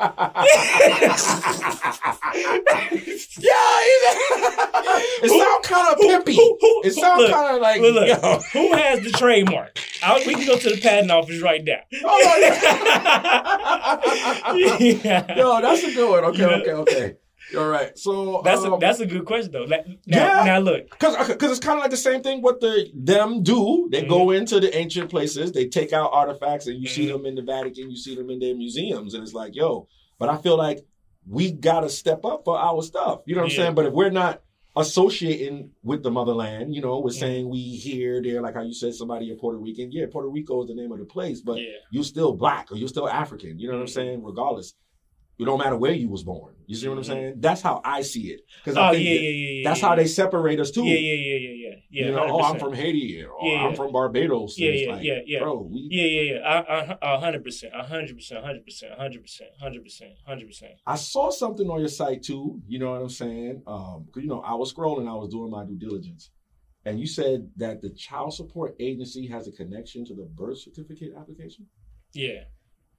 yeah, it sound kind of pimpy. who- who- it sounds look, kind of like Look, look, yo. who has the trademark? I, we can go to the patent office right now. Oh, Yeah. Yo, that's a good one. Okay, You know? okay, okay. All right. So That's a, um, that's a good question though. Now, Yeah. now look, Cause, cause it's kind of like the same thing what the them do. They go Mm-hmm. into the ancient places, they take out artifacts, and you see Mhm. them in the Vatican, you see them in their museums, and it's like, yo. But I feel like we gotta step up for our stuff. You know what I'm saying? But if we're not associating with the motherland, you know, we're Mhm. saying we here, there, like how you said somebody in Puerto Rican. Yeah, Puerto Rico is the name of the place, but yeah, you're still black or you're still African. You know what I'm Mhm. saying? Regardless. It don't matter where you was born. You see what I'm Mhm. saying? That's how I see it. Because Oh I yeah, think yeah, yeah, yeah. that's yeah, how yeah. they separate us too. Yeah, yeah, yeah, yeah, yeah, yeah. you know, oh, I'm from Haiti, or Yeah, I'm from Barbados. Yeah, yeah, like, yeah, yeah. Bro, we, Yeah, yeah, yeah. A hundred percent, a hundred percent, a hundred percent, a hundred percent, hundred percent, hundred percent. I saw something on your site too. You know what I'm saying? Um, 'cause, you know, I was scrolling, I was doing my due diligence, and you said that the child support agency has a connection to the birth certificate application. Yeah.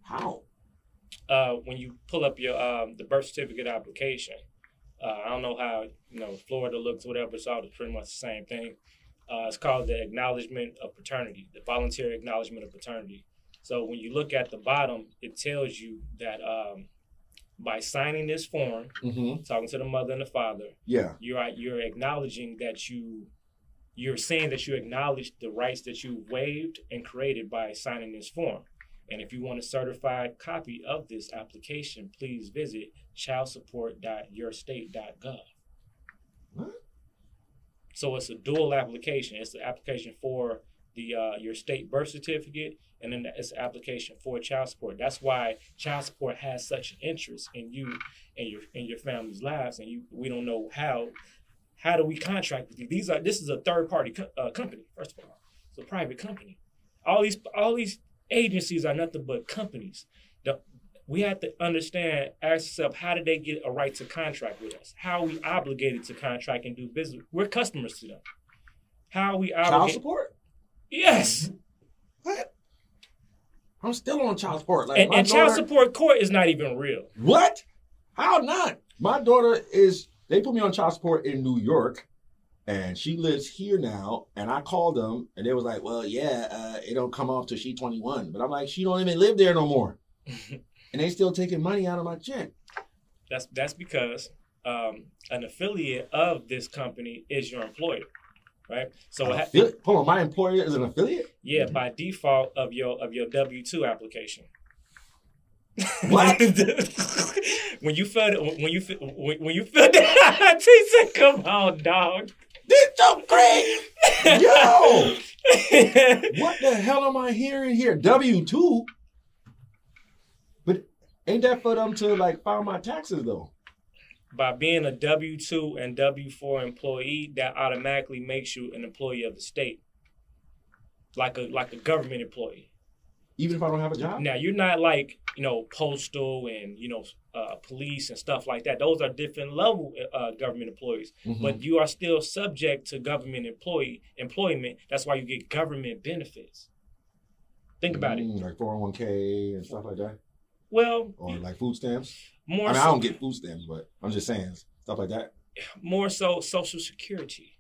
How? Uh, when you pull up your um the birth certificate application, uh, I don't know how you know Florida looks, whatever. It's all pretty much the same thing. Uh, it's called the acknowledgement of paternity, the voluntary acknowledgement of paternity. So when you look at the bottom, it tells you that um, by signing this form, Mm-hmm. talking to the mother and the father, Yeah. you're you're acknowledging that you you're saying that you acknowledge the rights that you waived and created by signing this form. And if you want a certified copy of this application, please visit childsupport.yourstate.gov. What? So it's a dual application. It's an application for the uh, your state birth certificate, and then it's an application for child support. That's why child support has such an interest in you and your in your family's lives, and you we don't know how how do we contract with you. These are this is a third party co- uh, company. First of all, it's a private company. All these all these agencies are nothing but companies. The, we have to understand, ask ourselves, how did they get a right to contract with us? How are we obligated to contract and do business? We're customers to them. How are we obligated? Child support? Yes. What? I'm still on child support. Like And, and child support court is not even real. What? How not? My daughter is. They put me on child support in New York, and she lives here now. And I called them, and they was like, "Well, yeah, uh, it don't come off till she 21." But I'm like, "She don't even live there no more," and they still taking money out of my check. That's that's because um, an affiliate of this company is your employer, right? So ha- affili- Hold on, my employer is an affiliate. yeah, by default of your of your W two application. What? when you fill it- when you when, you fill that, she said, "Come on, dog." This so great, yo. What the hell am I hearing here? W two. But ain't that for them to like file my taxes though? By being a W two and W four employee, that automatically makes you an employee of the state, like a like a government employee. Even if I don't have a job. Now you're not like you know postal and you know uh, police and stuff like that. Those are different level uh, government employees, Mhm. but you are still subject to government employee employment. That's why you get government benefits. Think about it. Mm, like 401k and stuff like that, Well, or like food stamps. more I mean, so, I don't get food stamps, but I'm just saying stuff like that. more so Social Security,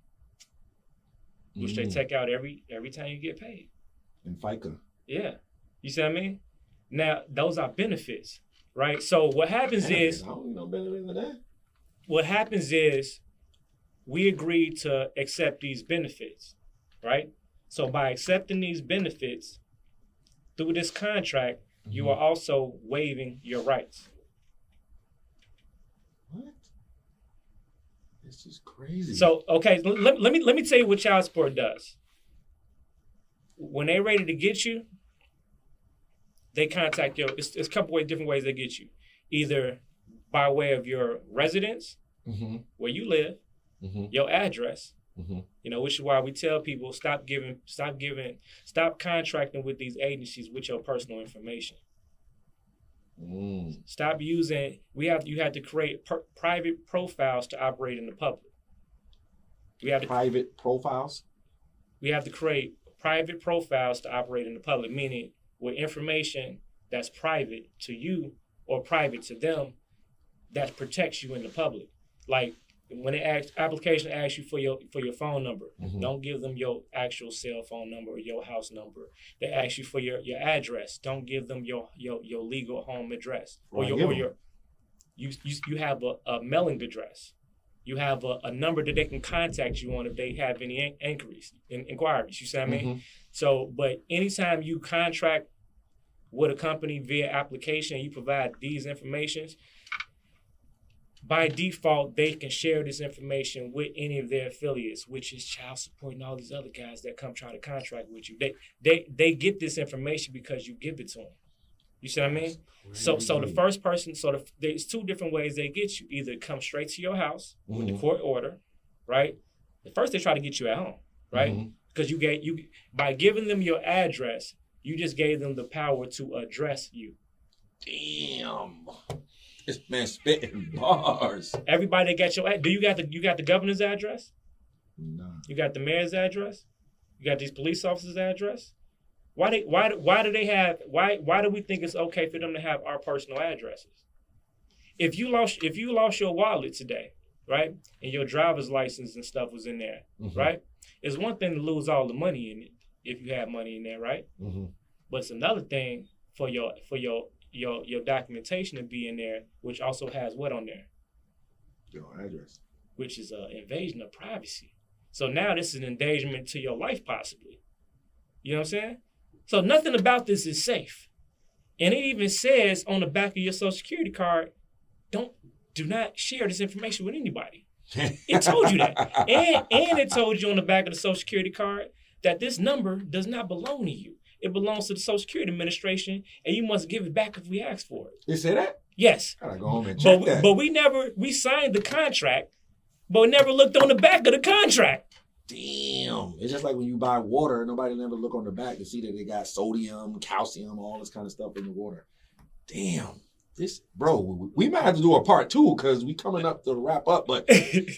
which they Mm, take out every every time you get paid. and FICA. Yeah, you see what I mean? Now those are benefits, right? So what happens is I don't know better than that. what happens is we agree to accept these benefits, right? So by accepting these benefits through this contract, you mm-hmm. are also waiving your rights. What? This is crazy. So okay, l- let, let me let me tell you what child support does. When they're ready to get you, they contact you. It's, it's a couple of different ways they get you. Either by way of your residence, hmm where you live, hmm your address, hmm You know, which is why we tell people stop giving, stop giving, stop contracting with these agencies with your personal information. Mm. Stop using. We have you have to create per, private profiles to operate in the public. We have to Private profiles. we have to create private profiles to operate in the public, meaning with information that's private to you or private to them that protects you in the public. Like when the ask, application asks you for your for your phone number, Mhm. don't give them your actual cell phone number or your house number. They ask you for your, your address. Don't give them your your, your legal home address or your or your you you, you have a, a mailing address. You have a, a number that they can contact you on if they have any in- inquiries, in, inquiries. You see what I mean? Mhm. So, but anytime you contract with a company via application, you provide these informations. By default, they can share this information with any of their affiliates, which is child support and all these other guys that come try to contract with you. They they they get this information because you give it to them. You see what I mean? So so the first person, so the, there's two different ways they get you. Either come straight to your house with the Mhm. court order, right? The first they try to get you at home, right? Mhm. Because you gave you by giving them your address, you just gave them the power to address you. Damn. This man spitting bars. Everybody that got your do you got the you got the governor's address? Nah. You got the mayor's address? You got these police officers' address? Why they why why do they have why why do we think it's okay for them to have our personal addresses? If you lost if you lost your wallet today, right, and your driver's license and stuff was in there, Mhm. right? It's one thing to lose all the money in it if you have money in there, right? Mhm. But it's another thing for your for your your your documentation to be in there, which also has what on there? Your address. which is an invasion of privacy. So now this is an endangerment to your life, possibly. You know what I'm saying? So nothing about this is safe. And it even says on the back of your social security card, don't do not share this information with anybody. It told you that. And and it told you on the back of the social security card that this number does not belong to you. It belongs to the Social Security Administration, and you must give it back if we ask for it. They say that? Yes. Gotta go home and But check we, that. but we never we signed the contract, but never looked on the back of the contract. Damn. It's just like when you buy water, nobody never look on the back to see that they got sodium, calcium, all this kind of stuff in the water. Damn. This bro, we- we might have to do a part two because we coming up to wrap up. But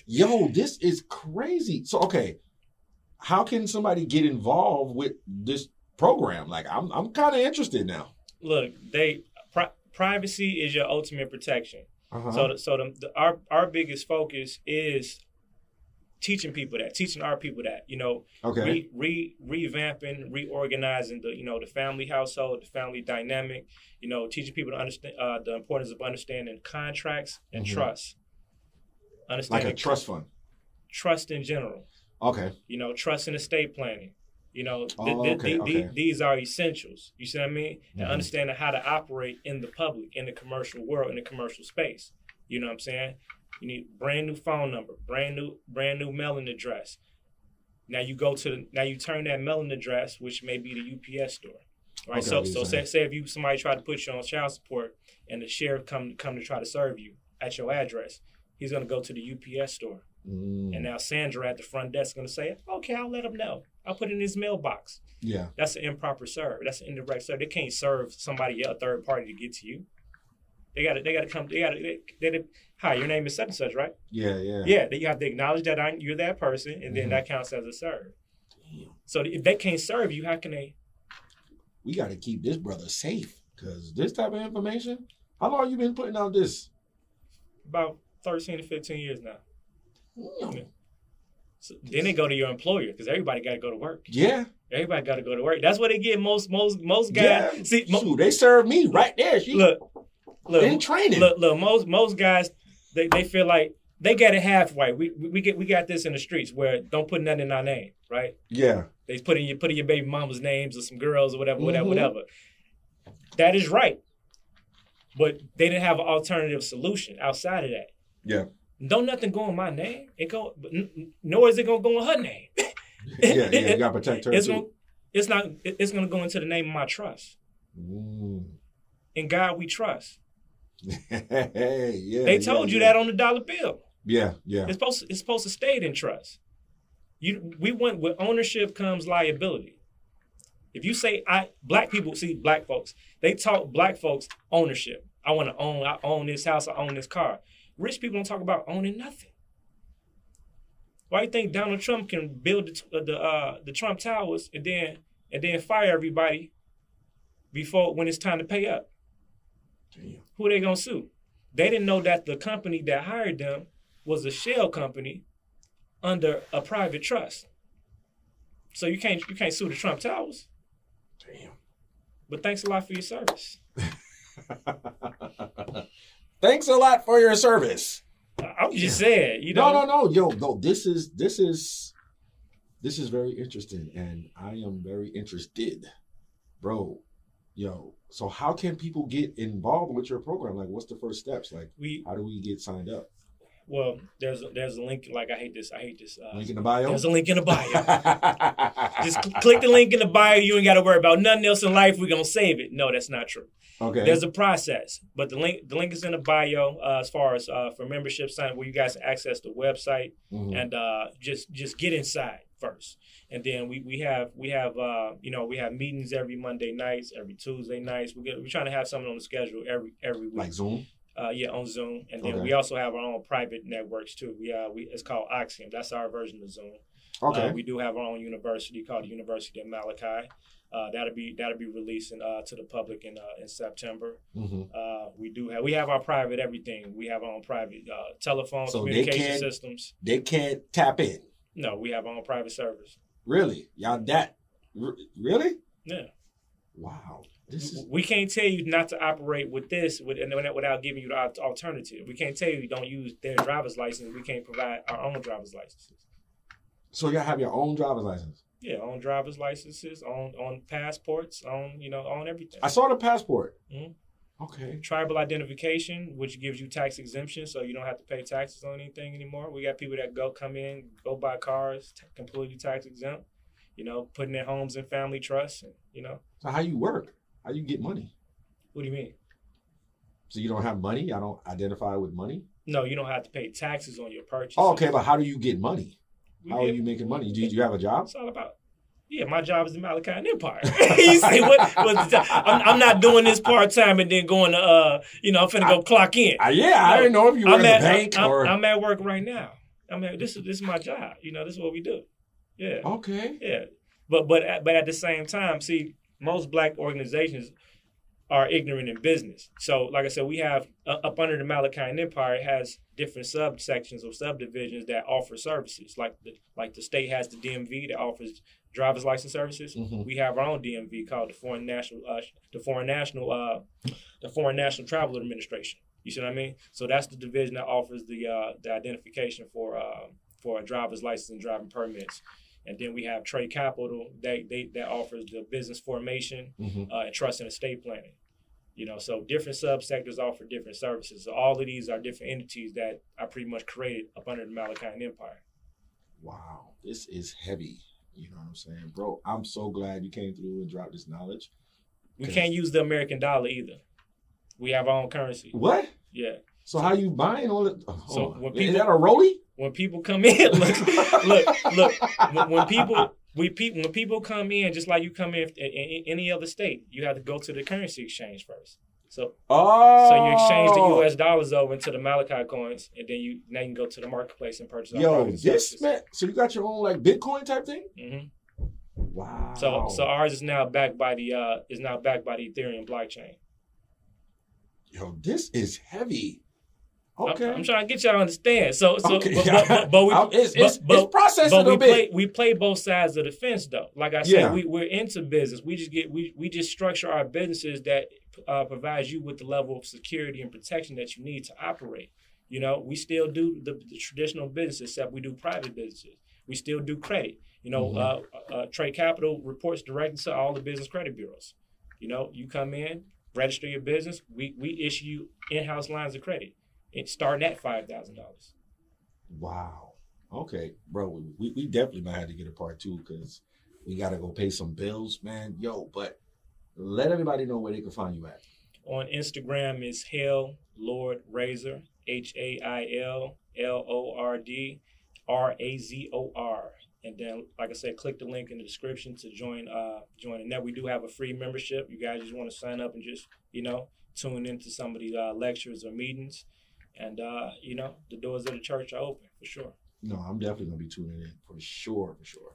yo, this is crazy. So okay, how can somebody get involved with this program? Like I'm I'm kind of interested now. Look, they pri- privacy is your ultimate protection. Uh-huh. So, the, so the, the, our our biggest focus is teaching people that, teaching our people that. You know, okay. re, re revamping, reorganizing the you know the family household, the family dynamic. You know, teaching people to understand uh, the importance of understanding contracts and Mhm. trust. like Understanding a trust fund. trust in general. Okay. you know, trust in estate planning. You know, th- Oh, th- okay, th- th- these are essentials. You see what I mean? And Mhm. understanding how to operate in the public, in the commercial world, in the commercial space. You know what I'm saying? You need brand new phone number, brand new, brand new mailing address. Now you go to the, now you turn that mailing address, which may be the UPS store. Right. Okay, so so say, say if you somebody try to put you on child support and the sheriff come come to try to serve you at your address, he's gonna go to the UPS store. Mm, And now Sandra at the front desk is going to say, okay, I'll let him know. I'll put it in his mailbox. yeah. That's an improper serve. That's an indirect serve. They can't serve somebody, a third party, to get to you. They got to. They got to come. They got to. They, they, they, Hi, your name is such and such, right? Yeah. Yeah. Yeah. They, you have to acknowledge that I, you're that person, and then Mhm. that counts as a serve. Damn. So if they can't serve you, how can they? we got to keep this brother safe because this type of information. How long you been putting out this? About thirteen to fifteen years now. Damn. So then they go to your employer because everybody got to go to work. Yeah, Everybody got to go to work. That's what they get most most most yeah. guys. See, mo- Shoot, they serve me right there. She look, look, in training. look, look. Most most guys, they, they feel like they get it halfway. We, we we get we got this in the streets where don't put nothing in our name, right? Yeah, They put in your put in your baby mama's names or some girls or whatever, whatever, Mhm. whatever. That is right, but they didn't have an alternative solution outside of that. yeah, Don't nothing go in my name. It go, but n- n- nor is it gonna go in her name. yeah, yeah. You got to protect her It's too. gonna, it's not. It's gonna go into the name of my trust. Mm. In God we trust. Hey, yeah. They yeah, told you yeah. that on the dollar bill. Yeah, yeah. It's supposed to, it's supposed to stay in trust. You we want with ownership comes liability. If you say I black people see black folks, they talk black folks ownership. I want to own. I own this house. I own this car. Rich people don't talk about owning nothing. Why do you think Donald Trump can build the the, uh, the Trump Towers and then and then fire everybody before when it's time to pay up? Damn. Who they gonna sue? They didn't know that the company that hired them was a shell company under a private trust. So you can't you can't sue the Trump Towers. Damn. But thanks a lot for your service. Thanks a lot for your service. I'm just saying, you know. No, no, no, yo, no. This is this is this is very interesting, and I am very interested, bro. Yo, so how can people get involved with your program? Like, what's the first steps? Like, We how do we get signed up? Well, there's a, there's a link. Like I hate this. I hate this. Uh, Link in the bio. There's a link in the bio. Just cl- click the link in the bio. You ain't got to worry about nothing else in life. We're gonna save it. No, that's not true. okay. There's a process, but the link the link is in the bio uh, as far as uh, for membership sign where you guys access the website Mhm. and uh, just just get inside first, and then we we have we have uh, you know we have meetings every Monday nights, every Tuesday nights. We get we're trying to have something on the schedule every every week. like Zoom. Uh, yeah, on Zoom, and then Okay. we also have our own private networks too. We uh, we it's called Oxium. That's our version of Zoom. Okay. Uh, we do have our own university called the University of Malachi. Uh, that'll be that'll be releasing uh, to the public in uh, in September. hmm Uh, we do have we have our private everything. We have our own private uh, telephone So communication can't- systems. They can't tap in. No, we have our own private servers. Really? Y'all that? r- Really? Yeah, Wow. This is we can't tell you not to operate with this with, and without giving you the alternative. We can't tell you don't use their driver's license. We can't provide our own driver's licenses. so y'all have your own driver's license. Yeah, on driver's licenses, on on passports, on you know on everything. I saw the passport. Mhm. Okay. tribal identification, which gives you tax exemption, so you don't have to pay taxes on anything anymore. We got people that go come in, go buy cars, t- completely tax exempt. You know, putting their homes in family trusts. And, you know, So how you work? How you get money? what do you mean? So you don't have money? I don't identify with money. No, you don't have to pay taxes on your purchase. Oh, okay, but how do you get money? We How are you making money? Do you, do you have a job? It's all about. Yeah, my job is the Malachian Empire. you say what? What's the? I'm, I'm not doing this part time and then going to, uh, you know, I'm finna go clock in. Uh, yeah, I didn't know if you were I'm at, the bank I'm, or. I'm at work right now. I mean, this is this is my job. You know, this is what we do. Yeah. okay. Yeah, but but at, but at the same time, see, most black organizations are ignorant in business. So, like I said, we have uh, up under the Malachian Empire it has different subsections or subdivisions that offer services. Like the like the state has the DMV that offers driver's license services. Mhm. We have our own DMV called the Foreign National uh, the Foreign National uh, the Foreign National Travel Administration. You see what I mean? So that's the division that offers the uh, the identification for uh, for a driver's license and driving permits. And then we have Trade Capital they, they that offers the business formation Mhm. uh, and trust and estate planning. You know, so different subsectors offer different services. So all of these are different entities that are pretty much created up under the Malachian Empire. Wow, this is heavy. You know what I'm saying, bro? I'm so glad you came through and dropped this knowledge. We can't use the American dollar either. We have our own currency. What? Yeah. So how you buying all it? Oh, So when is people- is that a rollie? When people come in, look, look, look. When, when people, we people, when people come in, just like you come in in, in any other state, you have to go to the currency exchange first. So, Oh, so you exchange the U.S. dollars over into the Malachi coins, and then you now you can go to the marketplace and purchase. Yo, this man. So you got your own like Bitcoin type thing? Mhm. Wow. So, so ours is now backed by the uh is now backed by the Ethereum blockchain. yo, this is heavy. Okay. I'm, trying to get y'all to understand. So, so, Okay. but, but, but, but we, it's, but- it's, but- it's processing but a we bit. play we play both sides of the fence though. Like I said, Yeah. we, we're into business. We just get we we just structure our businesses that uh, provides you with the level of security and protection that you need to operate. You know, we still do the, the traditional business, except we do private businesses. We still do credit. You know, Mhm. uh, uh, Trade Capital reports directly to all the business credit bureaus. You know, you come in, register your business. We we issue you in-house lines of credit. It's starting at five thousand dollars. Wow. Okay, bro. We, we definitely might have to get a part two because we got to go pay some bills, man. Yo, but let everybody know where they can find you at. On Instagram is Hail Lord Razor, H A I L L O R D R A Z O R. And then, like I said, click the link in the description to join. Uh, join. And now we do have a free membership. You guys just want to sign up and just you know tune into some of the uh, lectures or meetings, and uh, you know the doors of the church are open for sure. No, I'm definitely gonna be tuning in for sure, for sure.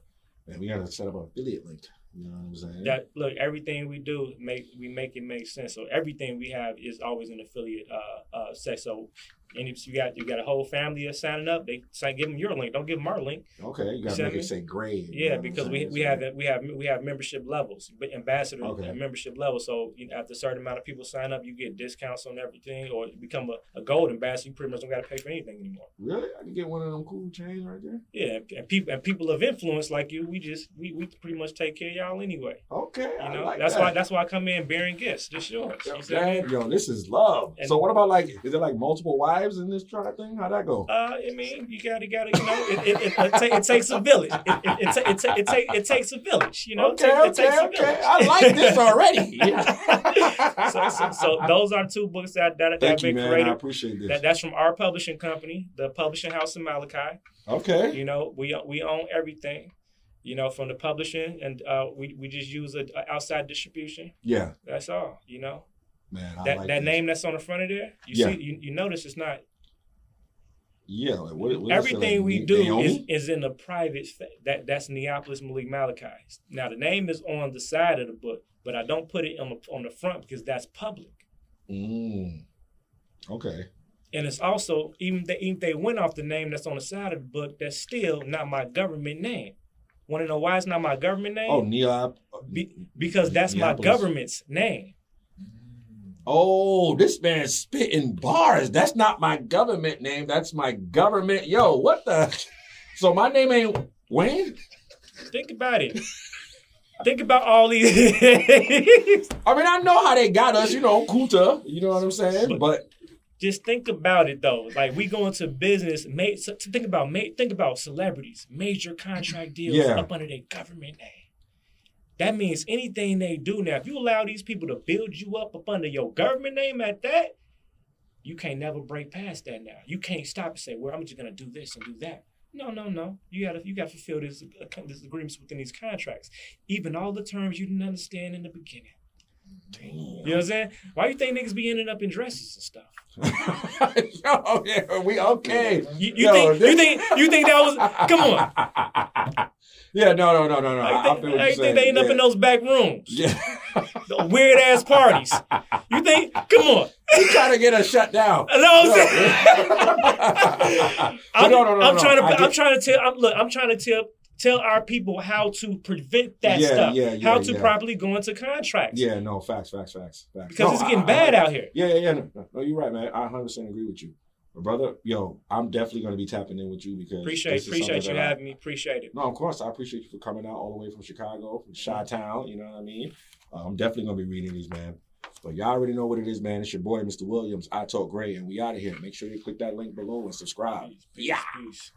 Man, we gotta set up an affiliate link. You know what I'm saying? That look, everything we do make we make it make sense. So everything we have is always an affiliate uh, uh, set. So, and if you got you got a whole family that's signing up, they say give them your link. Don't give them our link. okay, you gotta what make it say grade. Yeah, know what I'm because we we have we have we have membership levels, but ambassador Okay. membership levels. So you know, after a certain amount of people sign up, you get discounts on everything, or become a, a gold ambassador. You pretty much don't got to pay for anything anymore. Really? I can get one of them cool chains right there. Yeah, and people and people of influence like you, we just we, we pretty much take care of y'all anyway. Okay, You know, like that's that. why that's why I come in bearing gifts. Just yours. Yo, You see what I mean? man, yo, this is love. And- so what about like, is it like multiple wives in this tribe thing? How'd that go? Uh, I mean, you gotta, gotta, you know, it, it, it, it, ta- it takes a village. It, it, it, ta- it, ta- it, ta- it takes a village. You know, okay, it, ta- it okay, takes okay. I like this already. so, so, so those are two books that that, that have you, been created. I appreciate this. That, that's from our publishing company, the publishing house in Malachi. okay. You know, we we own everything. You know, from the publishing, and uh, we we just use a, a outside distribution. Yeah, That's all. You know, man. That like that this. name that's on the front of there. You Yeah. see, you, you notice it's not Yeah, like what, what everything we like, do is, is in the private that that's Neapolis Malik Malachi. Now the name is on the side of the book, but I don't put it on the on the front because that's public. Mm. Okay. And it's also even they even they went off the name that's on the side of the book, that's still not my government name. Want to know why it's not my government name? Oh, Neop. Be- because that's my government's name. Oh, this man's spitting bars. That's not my government name. That's my government. Yo, what the? So my name ain't Wayne. Think about it. Think about all these. I mean, I know how they got us. You know, Kuta. You know what I'm saying? But just think about it though. Like we go into business, ma- think about ma- think about celebrities, major contract deals Yeah. up under their government name. That means anything they do now, if you allow these people to build you up up under your government name at that, you can't never break past that now. You can't stop and say, "Well, I'm just gonna do this and do that." No, no, no. You gotta you gotta fulfill these uh, these agreements within these contracts, even all the terms you didn't understand in the beginning. You know what I'm saying? Why you think niggas be ending up in dresses and stuff? Yo, yeah, we okay. You, you Yo, think this- you think you think that was come on? Yeah, no, no, no, no, no. I I, I think, feel what I think saying. they end up in those back rooms, Yeah. the weird ass parties. You think? Come on. He trying to get us shut down. You know what I'm saying? I'm, no, no, no, I'm no, trying to. I I'm trying to tell. I'm, look, I'm trying to tell tell our people how to prevent that Yeah, stuff. yeah, yeah, how to yeah. properly go into contracts. Yeah, no, facts, facts, facts, facts. Because No, it's getting I- bad I- out here. Yeah, yeah, yeah. No, no, you're right, man. I 100 percent agree with you, but brother, yo, I'm definitely gonna be tapping in with you because Appreciate appreciate you I- having me. Appreciate it. No, of course, I appreciate you for coming out all the way from Chicago, from Chi Town. You know what I mean? Uh, I'm definitely gonna be reading these, man. But y'all already know what it is, man. It's your boy, Mr. Williams. I Talk Grey, and we out of here. Make sure you click that link below and subscribe. Peace. Peace.